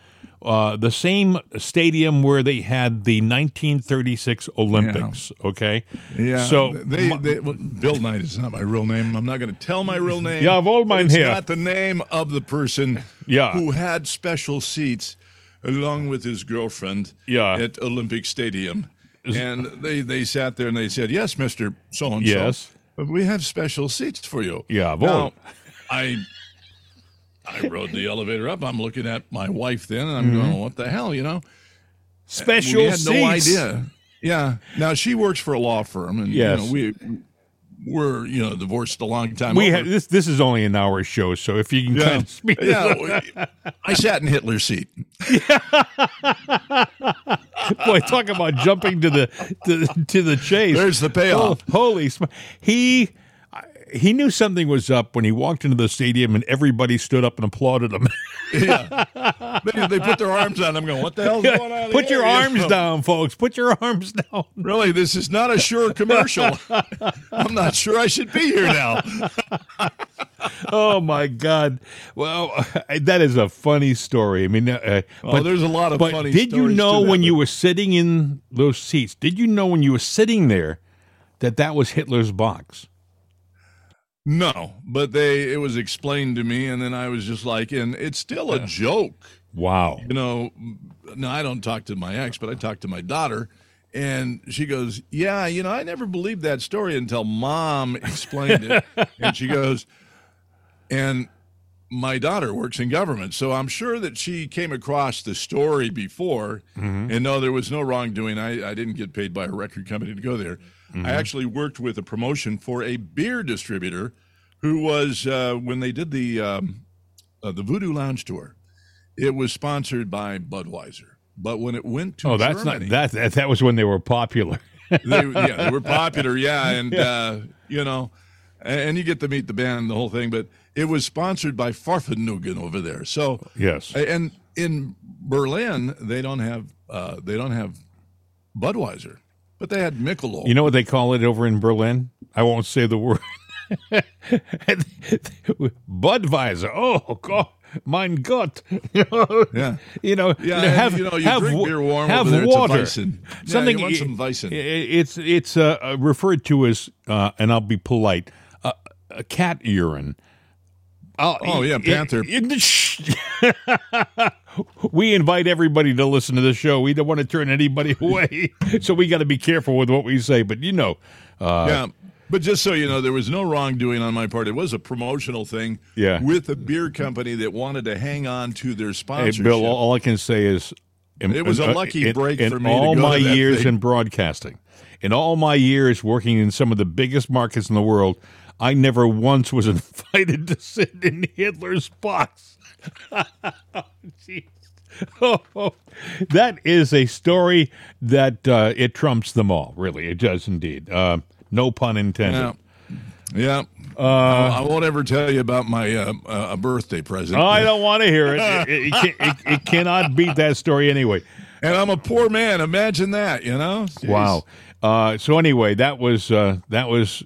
uh, the same stadium where they had the 1936 Olympics. Okay, Yeah. So they, they well, Bill Knight is not my real name. I'm not going to tell my real name. Jawohl, but mein it's Herr. not the name of the person Yeah. who had special seats along with his girlfriend Yeah. at Olympic Stadium. And they, they sat there and they said, Yes, Mr. So and so. Yes. But we have special seats for you. Jawohl. Now, I I rode the elevator up. I'm looking at my wife then, and I'm mm-hmm. going, What the hell, you know? special we had seats. no idea. Yeah. Now she works for a law firm, and Yes. you know, we we're you know divorced a long time. We over. have this. This is only an hour show, so if you can yeah. kind of speed yeah. I sat in Hitler's seat. Boy, talk about jumping to the to, to the chase. There's the payoff. Oh, holy sm- he he knew something was up when he walked into the stadium and everybody stood up and applauded him. Yeah. they, they put their arms on. I'm going. What the hell's going on? Put here?" your arms down, folks. Put your arms down. Really, this is not a sure commercial. I'm not sure I should be here now. Oh my God! Well, that is a funny story. I mean, uh, Oh, but there's a lot of but funny. did you know when you were sitting in those seats? Did you know when you were sitting there that that was Hitler's box? No, but they it was explained to me, and then I was just like, and it's still a joke. Wow. you know, no, I don't talk to my ex, but I talk to my daughter. And she goes, Yeah, you know, I never believed that story until mom explained it. and she goes, And my daughter works in government. So I'm sure that she came across the story before. Mm-hmm. And no, there was no wrongdoing. I, I didn't get paid by a record company to go there. I actually worked with a promotion for a beer distributor who was, uh, when they did the, um, uh, the Voodoo Lounge tour, it was sponsored by Budweiser. But when it went to Oh, that's Germany, not that, that. That was when they were popular. they, yeah, they were popular, yeah, and uh, you know, and, and you get to meet the band and the whole thing. But it was sponsored by Fahrvergnügen over there. So yes. and in Berlin, they don't have uh, they don't have Budweiser, but they had Michelob. You know what they call it over in Berlin? I won't say the word. Budweiser. Oh God, mein Gott. You know, Yeah. you know, Yeah, have you know, you have drink beer warm have over there, it's water. Weissen. Yeah, you Something want some Weissen. It's it's uh, referred to as, uh, and I'll be polite, uh, a cat urine. Uh, Oh, yeah, Panther. it-. We invite everybody to listen to the show. We don't want to turn anybody away, so we got to be careful with what we say. But you know, uh, yeah. But just so you know, there was no wrongdoing on my part. It was a promotional thing Yeah. with a beer company that wanted to hang on to their Hey, sponsorship. Bill, all, I can say is It was a lucky in- break in for me all my years thing. in broadcasting, in all my years working in some of the biggest markets in the world, I never once was invited to sit in Hitler's box. Jeez. that is a story that uh, it trumps them all. Really, it does indeed. Uh, no pun intended. Yeah. Yeah. I won't ever tell you about my uh, uh, birthday present. I don't want to hear it. It, it, it, it, it cannot beat that story anyway. and I'm a poor man. Imagine that, you know? Jeez. Wow. Uh, so anyway, that was uh, that was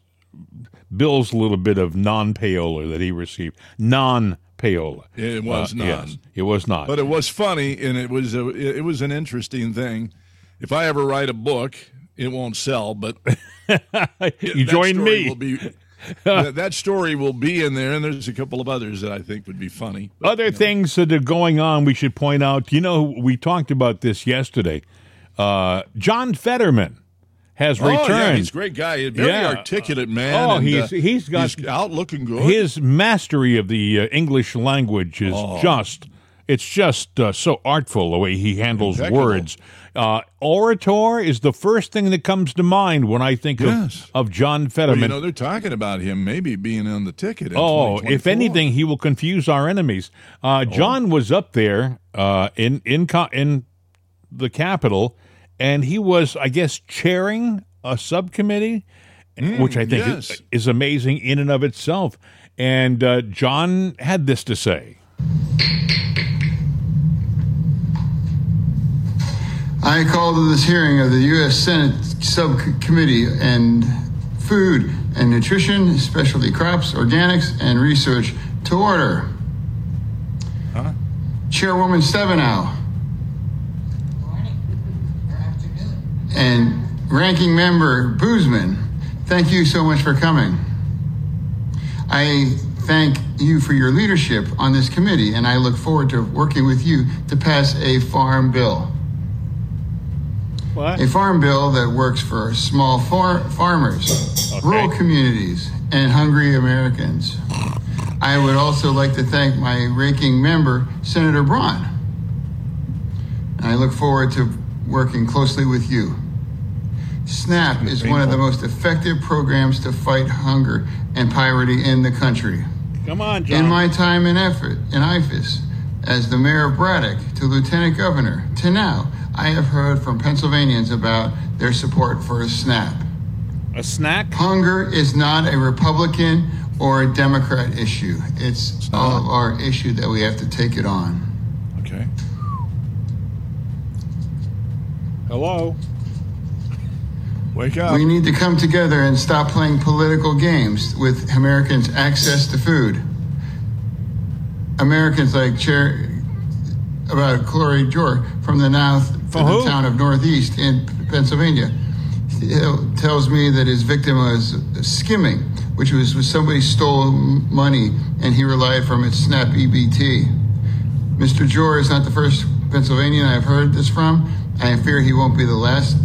Bill's little bit of non payola that he received. Non payola. It was not. Yes, it was not. But it was funny, and it was a, it was an interesting thing. If I ever write a book, it won't sell, but you join story me. Will be, that, that story will be in there, and there's a couple of others that I think would be funny. But, Other things that are going on, we should point out. You know, we talked about this yesterday. Uh, John Fetterman has oh, yeah, he's a great guy. Very Yeah. articulate man. Oh, and, he's- uh, he's got- he's out looking good. His mastery of the uh, English language is Oh. just. It's just uh, so artful the way he handles Impeccable. words. Uh, orator is the first thing that comes to mind when I think Yes. of, of John Well, Fetterman. you know, they're talking about him maybe being on the ticket. In Oh, if anything, he will confuse our enemies. Uh, John was up there uh, in in in the Capitol, and he was, I guess, chairing a subcommittee, which I think is, yes. is amazing in and of itself. And uh, John had this to say. I call to this hearing of the U.S. Senate Subcommittee and Food and Nutrition, Specialty Crops, Organics, and Research to order. Chairwoman Stabenow. And Ranking Member Boozman, thank you so much for coming. I thank you for your leadership on this committee, and I look forward to working with you to pass a farm bill. What? A farm bill that works for small far- farmers, rural communities, and hungry Americans. I would also like to thank my ranking member, Senator Braun. And I look forward to working closely with you. SNAP is one of the most effective programs to fight hunger and poverty in the country. Come on, John. In my time and effort in IFAS, as the mayor of Braddock to lieutenant governor to now, I have heard from Pennsylvanians about their support for a SNAP. a snack? Hunger is not a Republican or a Democrat issue. It's all of our issue that we have to take it on. Okay. Hello. Wake up. We need to come together and stop playing political games with Americans' access to food. Americans like Chair about Corey Jor from the north From the town of Northeast in Pennsylvania. He tells me that his victim was skimming, which was when somebody stole money and he relied from its SNAP EBT. Mr. Jor is not the first Pennsylvanian I've heard this from. I fear he won't be the last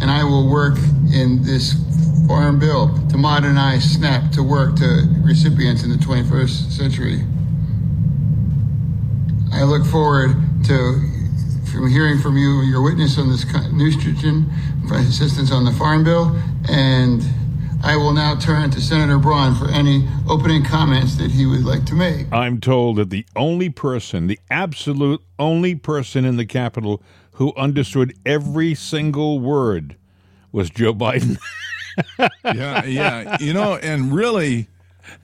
and I will work in this farm bill to modernize SNAP to work to recipients in the 21st century. I look forward to from hearing from you your witness on this nutrition assistance on the farm bill, and I will now turn to Senator Braun for any opening comments that he would like to make. I'm told that the only person, the absolute only person in the Capitol who understood every single word was Joe Biden. yeah, yeah. You know, and really,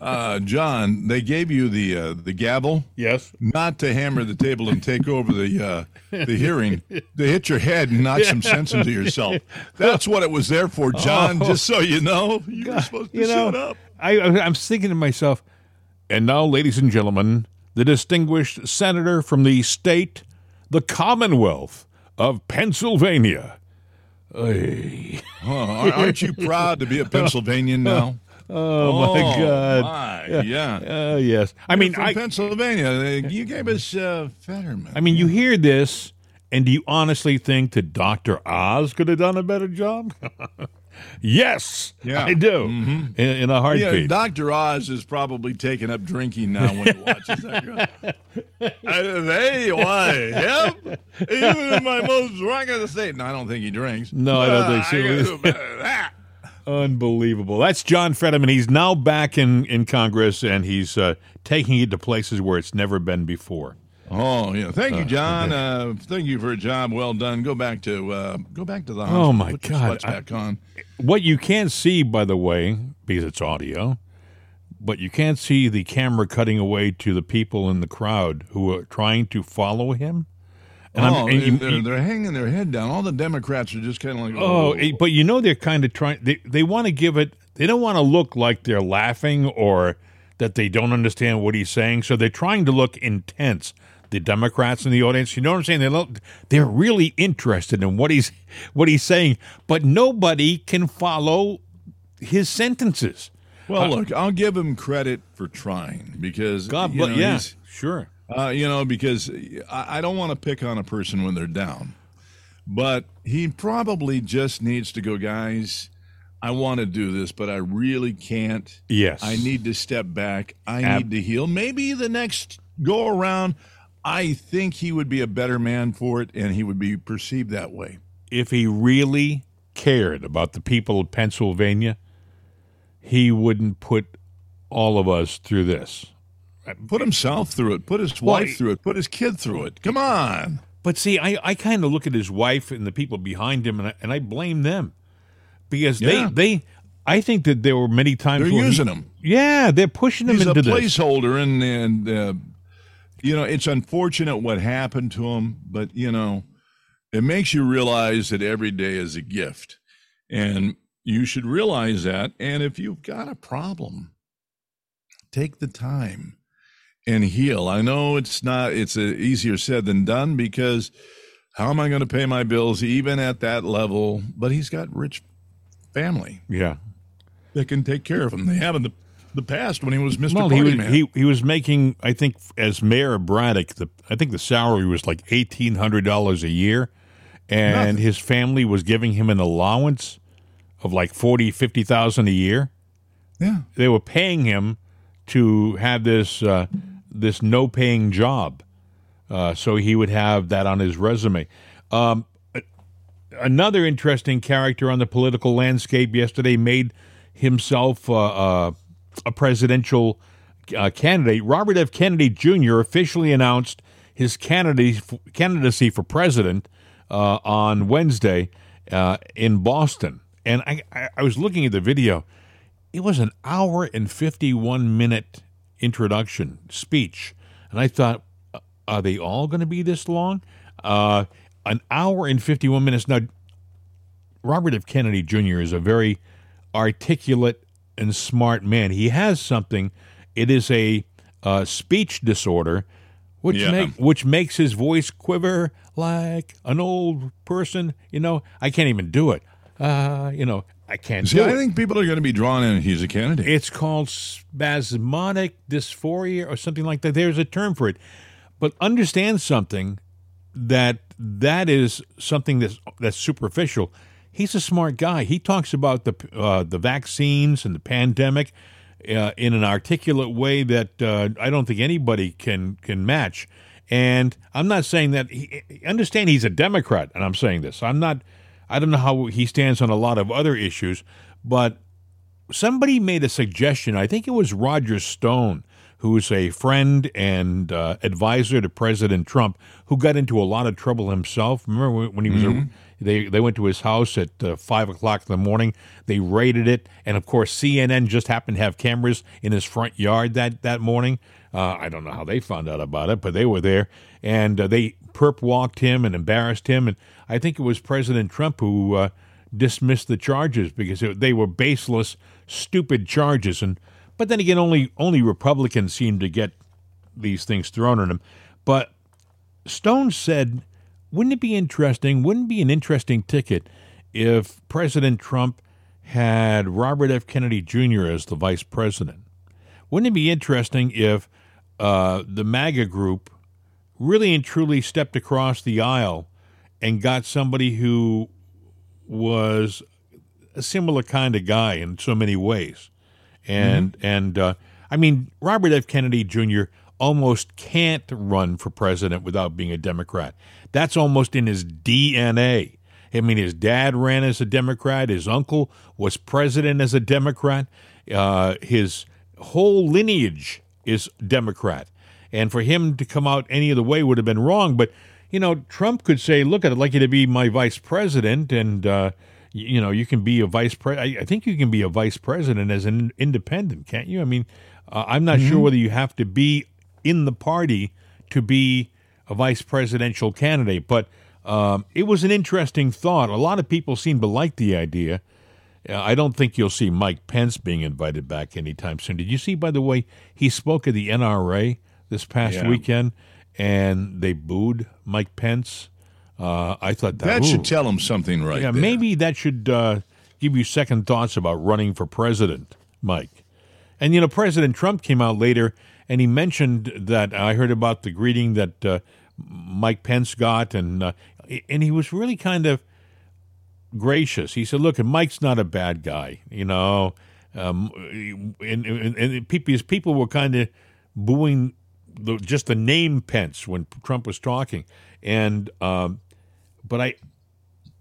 uh, John, they gave you the uh, the gavel yes. not to hammer the table and take over the uh, the hearing. To hit your head and knock some sense into yourself. That's what it was there for, John. Just so you know, you were supposed to Oh. You know, shut up. I- I'm thinking to myself, and now, ladies and gentlemen, the distinguished senator from the state, the Commonwealth of Pennsylvania. Ay. Oh, aren't you proud to be a Pennsylvanian now? Oh, my God. my, yeah. Uh, yes. I mean, From I, Pennsylvania, you gave us uh, Fetterman. I mean, you hear this, and do you honestly think that Dr. Oz could have done a better job? yes, Yeah. I do. In, in a Yeah, heartbeat. Dr. Oz is probably taking up drinking now when he watches that. Uh, hey, why? Him? Even in my most drunken state. No, I don't think he drinks. No, I don't think so. I that. Unbelievable. That's John Fetterman. He's now back in, in Congress, and he's uh, taking it to places where it's never been before. Oh yeah, thank you, John. Uh, thank you for a job well done. Go back to uh, go back to the hospital. Oh, my Put God. sweats back on. What you can't see, by the way, because it's audio, but you can't see the camera cutting away to the people in the crowd who are trying to follow him. And oh, and you- they're, they're hanging their head down. All the Democrats are just kind of like, Oh, eh, but you know they're kind of trying. They they want to give it. They don't want to look like they're laughing or that they don't understand what he's saying. So they're trying to look intense. The Democrats in the audience, you know what I'm saying? They look, they're really interested in what he's what he's saying, but nobody can follow his sentences. Well, look, I'll give him credit for trying because God, you but yeah, sure. Uh, you know, because I, I don't want to pick on a person when they're down, but he probably just needs to go, guys. I want to do this, but I really can't. Yes, I need to step back. I Ab- need to heal. Maybe the next go around, I think he would be a better man for it, and he would be perceived that way. if he really cared about the people of Pennsylvania, he wouldn't put all of us through this. Put himself through it. Put his Well, wife through it. Put his kid through it. Come on. But see, I, I kind of look at his wife and the people behind him, and I, and I blame them because Yeah. they they I think that there were many times They're where he- using him. Yeah, they're pushing him He's a into this. placeholder, and and uh, you know it's unfortunate what happened to him, but you know it makes you realize that every day is a gift, and you should realize that. And if you've got a problem, take the time and heal. I know it's not; it's easier said than done because how am I going to pay my bills even at that level? But he's got rich family Yeah. that can take care of him. They have in the the past when he was Mr. Well, Party he was Man. he, he was making I think as mayor of Braddock, the I think the salary was like eighteen hundred dollars a year, and Nothing. his family was giving him an allowance of like forty fifty thousand a year. yeah. they were paying him to have this uh, this no paying job, uh, so he would have that on his resume. Um, another interesting character on the political landscape yesterday made himself uh, uh, a presidential uh, candidate. Robert F. Kennedy Jr. officially announced his candidacy for president uh, on Wednesday uh, in Boston, and I, I, I was looking at the video it was an hour and 51 minute introduction speech and i thought uh, are they all going to be this long uh, an hour and 51 minutes now robert f kennedy jr is a very articulate and smart man he has something it is a uh, speech disorder which Yeah. make, which makes his voice quiver like an old person you know i can't even do it uh, you know i can't See, do I it think people are going to be drawn in. He's a candidate. it's called spasmodic dysphonia or something like that. There's a term for it. But understand something that that is something that's that's superficial. He's a smart guy. He talks about the uh, the vaccines and the pandemic uh, in an articulate way that uh, I don't think anybody can can match. And I'm not saying that. He, understand he's a Democrat, and I'm saying this. I'm not. I don't know how he stands on a lot of other issues, but somebody made a suggestion. I think it was Roger Stone, who's a friend and uh, advisor to President Trump, who got into a lot of trouble himself. Remember when he was a, they they went to his house at uh, five o'clock in the morning. They raided it, and of course CNN just happened to have cameras in his front yard that that morning. Uh, I don't know how they found out about it, but they were there, and uh, they perp walked him and embarrassed him. And I think it was President Trump who uh, dismissed the charges because it, they were baseless, stupid charges. And but then again, only only Republicans seem to get these things thrown at them. But Stone said, "Wouldn't it be interesting? Wouldn't it be an interesting ticket if President Trump had Robert F. Kennedy Jr. as the vice president? Wouldn't it be interesting if uh, the MAGA group really and truly stepped across the aisle and got somebody who was a similar kind of guy in so many ways. And and uh, I mean Robert F. Kennedy Jr. almost can't run for president without being a Democrat. That's almost in his DNA. I mean, his dad ran as a Democrat. His uncle was president as a Democrat. Uh, his whole lineage is Democrat. And for him to come out any other way would have been wrong. But, you know, Trump could say, look, I'd like you to be my vice president. And, uh, you know, you can be a vice president. I think you can be a vice president as an independent, can't you? I mean, uh, I'm not mm-hmm. sure whether you have to be in the party to be a vice presidential candidate, but um, it was an interesting thought. A lot of people seem to like the idea. Uh, I don't think you'll see Mike Pence being invited back anytime soon. Did you see, by the way, he spoke at the NRA this past yeah. weekend, and they booed Mike Pence. Uh, I thought that, that should tell him something, right? Yeah, there. maybe that should uh, give you second thoughts about running for president, Mike. And you know, President Trump came out later and he mentioned that I heard about the greeting that uh, Mike Pence got, and uh, and he was really kind of gracious. He said, "Look, Mike's not a bad guy, you know." Um, and, and, and people, people were kind of booing the, just the name Pence when Trump was talking, and um, but I,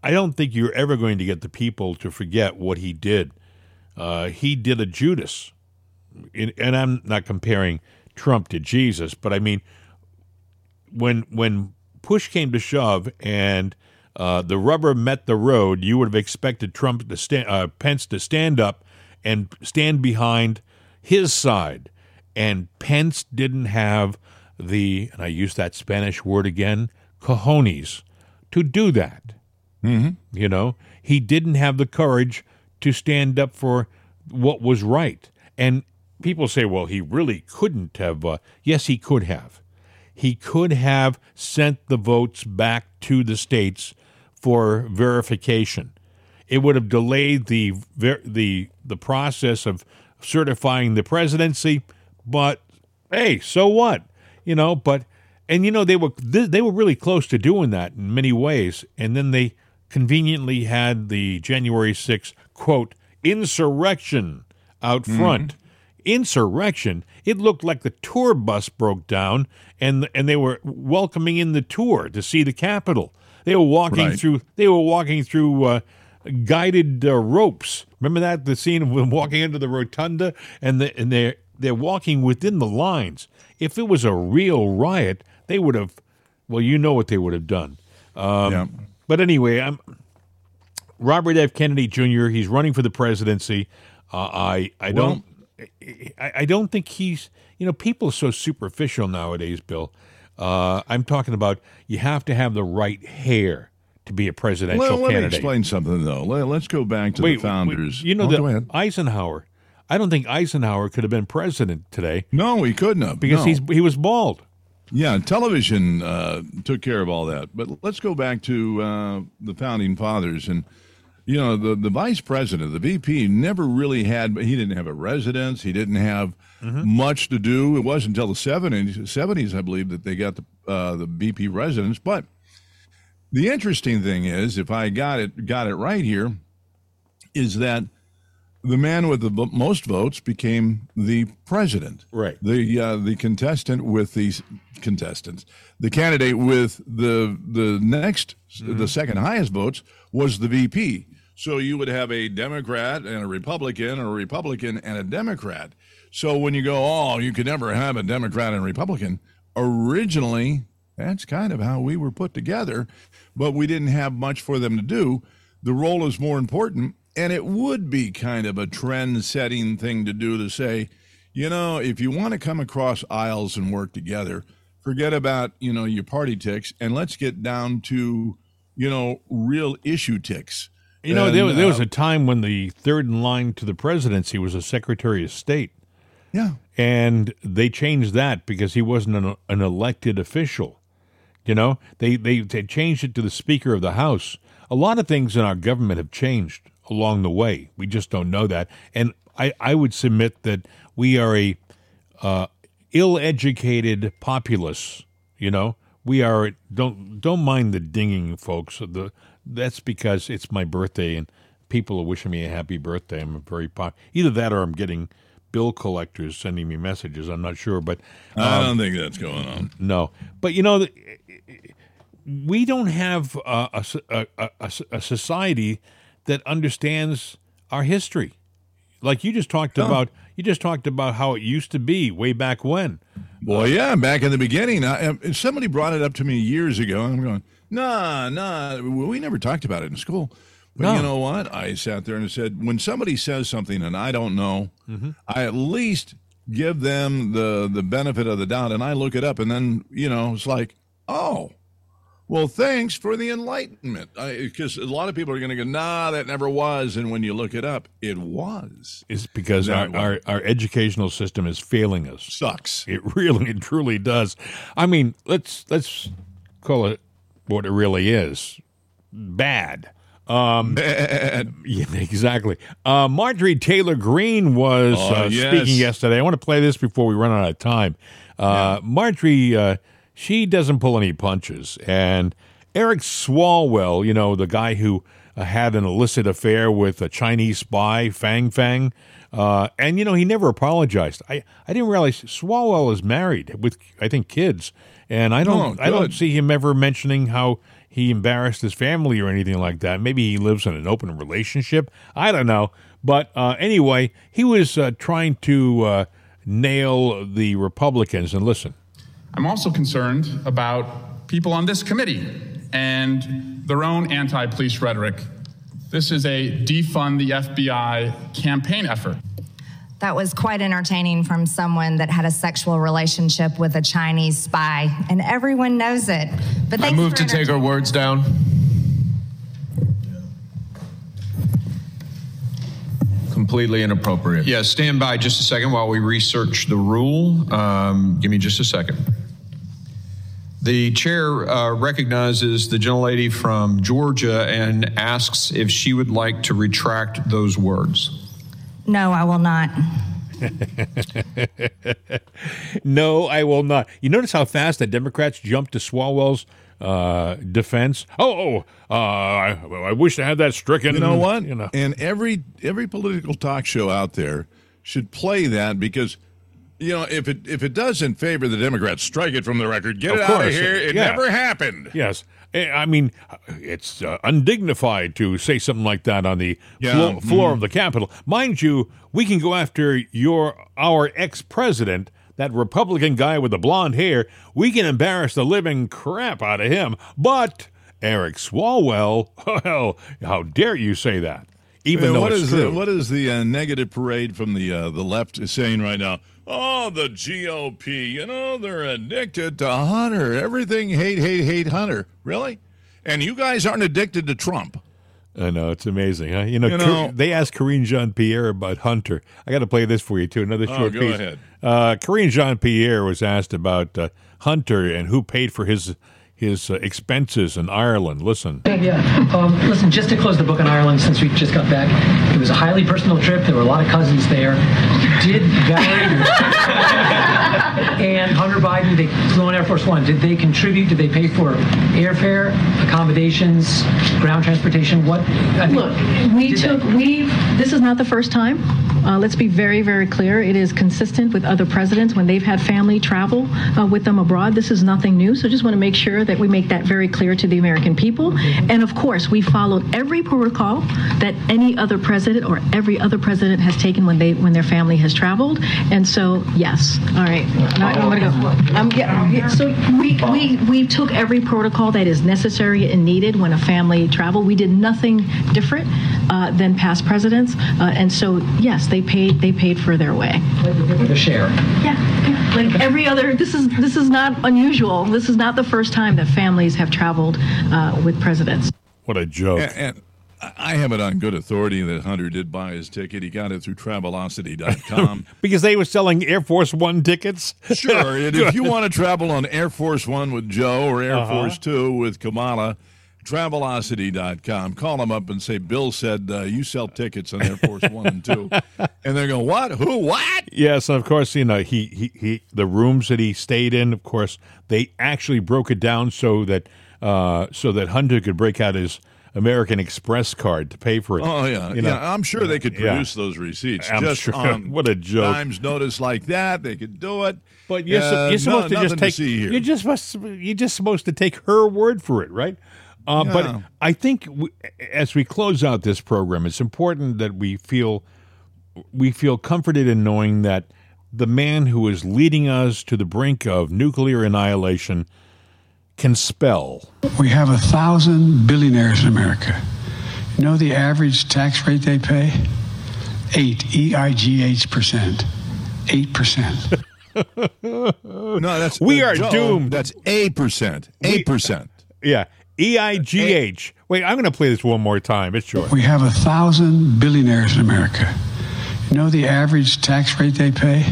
I don't think you're ever going to get the people to forget what he did. Uh, he did a Judas, and I'm not comparing Trump to Jesus, but I mean, when when push came to shove and uh, the rubber met the road, you would have expected Trump to stand, uh, Pence to stand up and stand behind his side, and Pence didn't have the, and I use that Spanish word again, cojones, to do that. Mm-hmm. You know, he didn't have the courage to stand up for what was right, and people say, well, he really couldn't have. Uh, yes, he could have. He could have sent the votes back to the states for verification. It would have delayed the the the process of certifying the presidency, but hey, so what? You know, but and you know they were they were really close to doing that in many ways, and then they conveniently had the January 6th quote insurrection out front. Mm-hmm insurrection. It looked like the tour bus broke down and and they were welcoming in the tour to see the Capitol. They were walking right. through they were walking through uh, guided uh, ropes. Remember that the scene of them walking into the rotunda and the, and they they're walking within the lines. If it was a real riot, they would have well, you know what they would have done. Um, yeah. But anyway, I'm Robert F. Kennedy Jr. He's running for the presidency. Uh, I I well, don't I, don't think he's, you know, people are so superficial nowadays, Bill. Uh, I'm talking about you have to have the right hair to be a presidential candidate. well, let candidate. me explain something though. Let, us go back to wait, the founders. Wait, you know, oh, the, Eisenhower. I don't think Eisenhower could have been president today. No, he couldn't have because no. he's he was bald. Yeah, television uh, took care of all that. But let's go back to uh, the founding fathers and you know, the, the vice president, the VP, never really had, he didn't have a residence. He didn't have mm-hmm. much to do. It wasn't until the 70s, 70s, I believe, that they got the, uh, the VP residence. But the interesting thing is, if I got it, got it right here, is that the man with the most votes became the president. Right. The uh, the contestant with these contestants, the candidate with the the next mm-hmm. the second highest votes was the VP. So you would have a Democrat and a Republican, or a Republican and a Democrat. So when you go, oh, you could never have a Democrat and Republican, originally, that's kind of how we were put together, but we didn't have much for them to do. The role is more important, and it would be kind of a trend setting thing to do to say, you know, if you want to come across aisles and work together, forget about, you know, your party ticks and let's get down to, you know, real issue ticks you know, and, there, there was uh, a time when the third in line to the presidency was a Secretary of State. Yeah. And they changed that because he wasn't an, an elected official. You know, they, they, they changed it to the Speaker of the House. A lot of things in our government have changed along the way. We just don't know that. And I, I would submit that we are a uh, ill-educated populace. You know, we are don't don't mind the dinging, folks. The that's because it's my birthday and people are wishing me a happy birthday. I'm a very pop- either that or I'm getting bill collectors sending me messages. I'm not sure, but um, I don't think that's going on. No, but you know, we don't have a, a, a, a society that understands our history. like you just talked about. You just talked about how it used to be way back when. Well, yeah, back in the beginning, I, um, somebody brought it up to me years ago, and I'm going, nah, nah, we never talked about it in school. But No. you know what? I sat there and said, when somebody says something and I don't know, mm-hmm. I at least give them the the benefit of the doubt, and I look it up, and then you know, it's like, oh. Well, thanks for the enlightenment. Because a lot of people are going to go, nah, that never was. And when you look it up, it was. It's because our, it our, our educational system is failing us. Sucks. It really and truly does. I mean, let's let's call it what it really is. Bad. Um, yeah, exactly. Uh, Marjorie Taylor Greene was Oh, uh, yes. speaking yesterday. I want to play this before we run out of time. Uh, Marjorie, uh, she doesn't pull any punches. And Eric Swalwell, you know, the guy who uh, had an illicit affair with a Chinese spy, Fang Fang, uh, and, you know, he never apologized. I, I didn't realize Swalwell is married with, I think, kids. And I don't, Oh, I don't see him ever mentioning how he embarrassed his family or anything like that. Maybe he lives in an open relationship. I don't know. But uh, anyway, he was uh, trying to uh, nail the Republicans. And listen, I'm also concerned about people on this committee and their own anti police rhetoric. This is a defund the FBI campaign effort. That was quite entertaining from someone that had a sexual relationship with a Chinese spy, and everyone knows it. But I thanks move to take her entertaining- words down. Completely inappropriate. Yeah, stand by just a second while we research the rule. Um, give me just a second. The chair uh, recognizes the gentlelady from Georgia and asks if she would like to retract those words. No, I will not. no, I will not. You notice how fast the Democrats jumped to Swalwell's uh, defense? Oh, oh uh, I, I wish I had that stricken. You know what? You know. And every every political talk show out there should play that because you know if it if it doesn't favor the Democrats, strike it from the record. Get Of it out of here. It yeah. never happened. Yes. Eh, I mean, it's uh, undignified to say something like that on the Yeah, flo- floor mhm. of the Capitol. Mind you, we can go after your our ex president, that Republican guy with the blonde hair. We can embarrass the living crap out of him. But Eric Swalwell, well, how dare you say that? Even though what it's is the what is the uh, negative parade from the uh, the left saying right now? Oh, the GOP, you know, they're addicted to Hunter. Everything hate, hate, hate Hunter. Really? And you guys aren't addicted to Trump. I know it's amazing. Huh? You know, You know- they asked Karine Jean Pierre about Hunter. I got to play this for you too. Another Oh, short go piece. ahead. Uh, Karine Jean Pierre was asked about uh, Hunter and who paid for his his uh, expenses in Ireland. Listen, Yeah. Um, listen, just to close the book on Ireland, since we just got back, it was a highly personal trip. There were a lot of cousins there. Did Valerie and Hunter Biden, they flew on Air Force One. Did they contribute? Did they pay for airfare, accommodations, ground transportation? What? Look, we took, we, this is not the first time. Uh, let's be very, very clear. It is consistent with other presidents when they've had family travel uh, with them abroad. This is nothing new. So just want to make sure that we make that very clear to the American people. And of course, we followed every protocol that any other president or every other president has taken when they when their family has traveled. And so, yes. All right. Now I'm going to go. Um, yeah, yeah, so we, we, we took every protocol that is necessary and needed when a family traveled. We did nothing different uh, than past presidents. Uh, and so, yes, they paid they paid for their way. the share. Yeah, yeah. like every other. This is this is not unusual. This is not the first time that families have traveled uh, with presidents. what a joke! And, and I have it on good authority that Hunter did buy his ticket. He got it through Travelocity.com. Because they were selling Air Force One tickets. Sure. And if you want to travel on Air Force One with Joe or Air Uh-huh. Force Two with Kamala, Travelocity.com. Call them up and say, Bill said uh, you sell tickets on Air Force One and Two. And they're going, What? Who? What? Yes, and of course, you know he, he he the rooms that he stayed in. Of course, they actually broke it down so that uh, so that Hunter could break out his American Express card to pay for it. Oh, yeah. You know, yeah. I'm sure they could yeah. produce those receipts. I'm just sure. on What a joke. Times notice like that. They could do it. But you're, Uh, you're supposed no- to just take. here. you're just supposed. You're just supposed to take her word for it, right? Uh, Yeah. But I think w as we close out this program, it's important that we feel we feel comforted in knowing that the man who is leading us to the brink of nuclear annihilation can spell. We have a thousand billionaires in America. You know the average tax rate they pay? Eight, E I G H percent. Eight percent. No, that's We are Joe, doomed. That's a percent. A percent. Yeah. E I G H. Wait, I'm going to play this one more time. It's short. We have a thousand billionaires in America. You know the average tax rate they pay?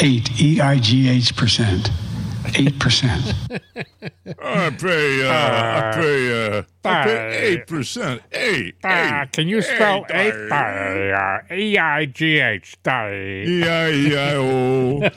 Eight, E I G H percent. Eight percent. I pay. Uh, I pay. Uh, I pay eight percent. Eight. Ah, eight. can you spell Eight. eight? E I G H. E I E I O.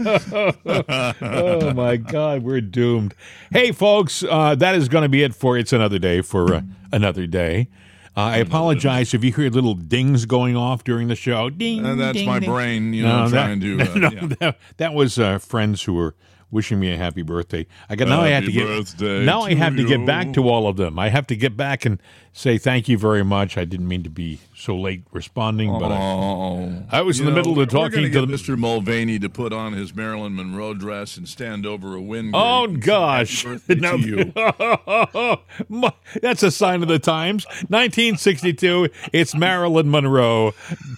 oh my God, we're doomed. Hey, folks, uh, that is going to be it for It's Another Day for uh, another day. Uh, I apologize if you hear little dings going off during the show. Ding, And that's ding, my ding. brain, you know, trying to. Uh, no, yeah. that, that was uh, friends who were wishing me a happy birthday. I got now I have to get now I to have to get back to all of them. I have to get back and say thank you very much. I didn't mean to be so late responding, but I, Oh, I was in You the middle of talking the- Mr. Mulvaney to put on his Marilyn Monroe dress and stand over a wind. Oh grate and say, gosh! "Happy birthday to you. My- That's a sign of the times. 1962. It's Marilyn Monroe.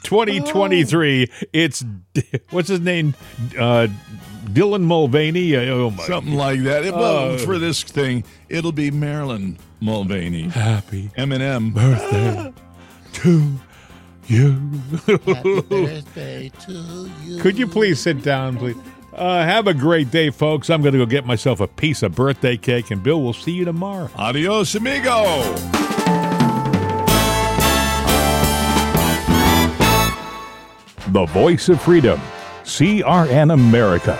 2023. It's what's his name? Uh, Dylan Mulvaney. Uh, Oh my! Something like that. It- well, Oh. for this thing, it'll be Marilyn Mulvaney. Happy Eminem. birthday to you. birthday to you. Could you please sit down, please? Uh, have a great day, folks. I'm going to go get myself a piece of birthday cake, and Bill, we'll see you tomorrow. Adios, amigo. The voice of freedom, CRN America.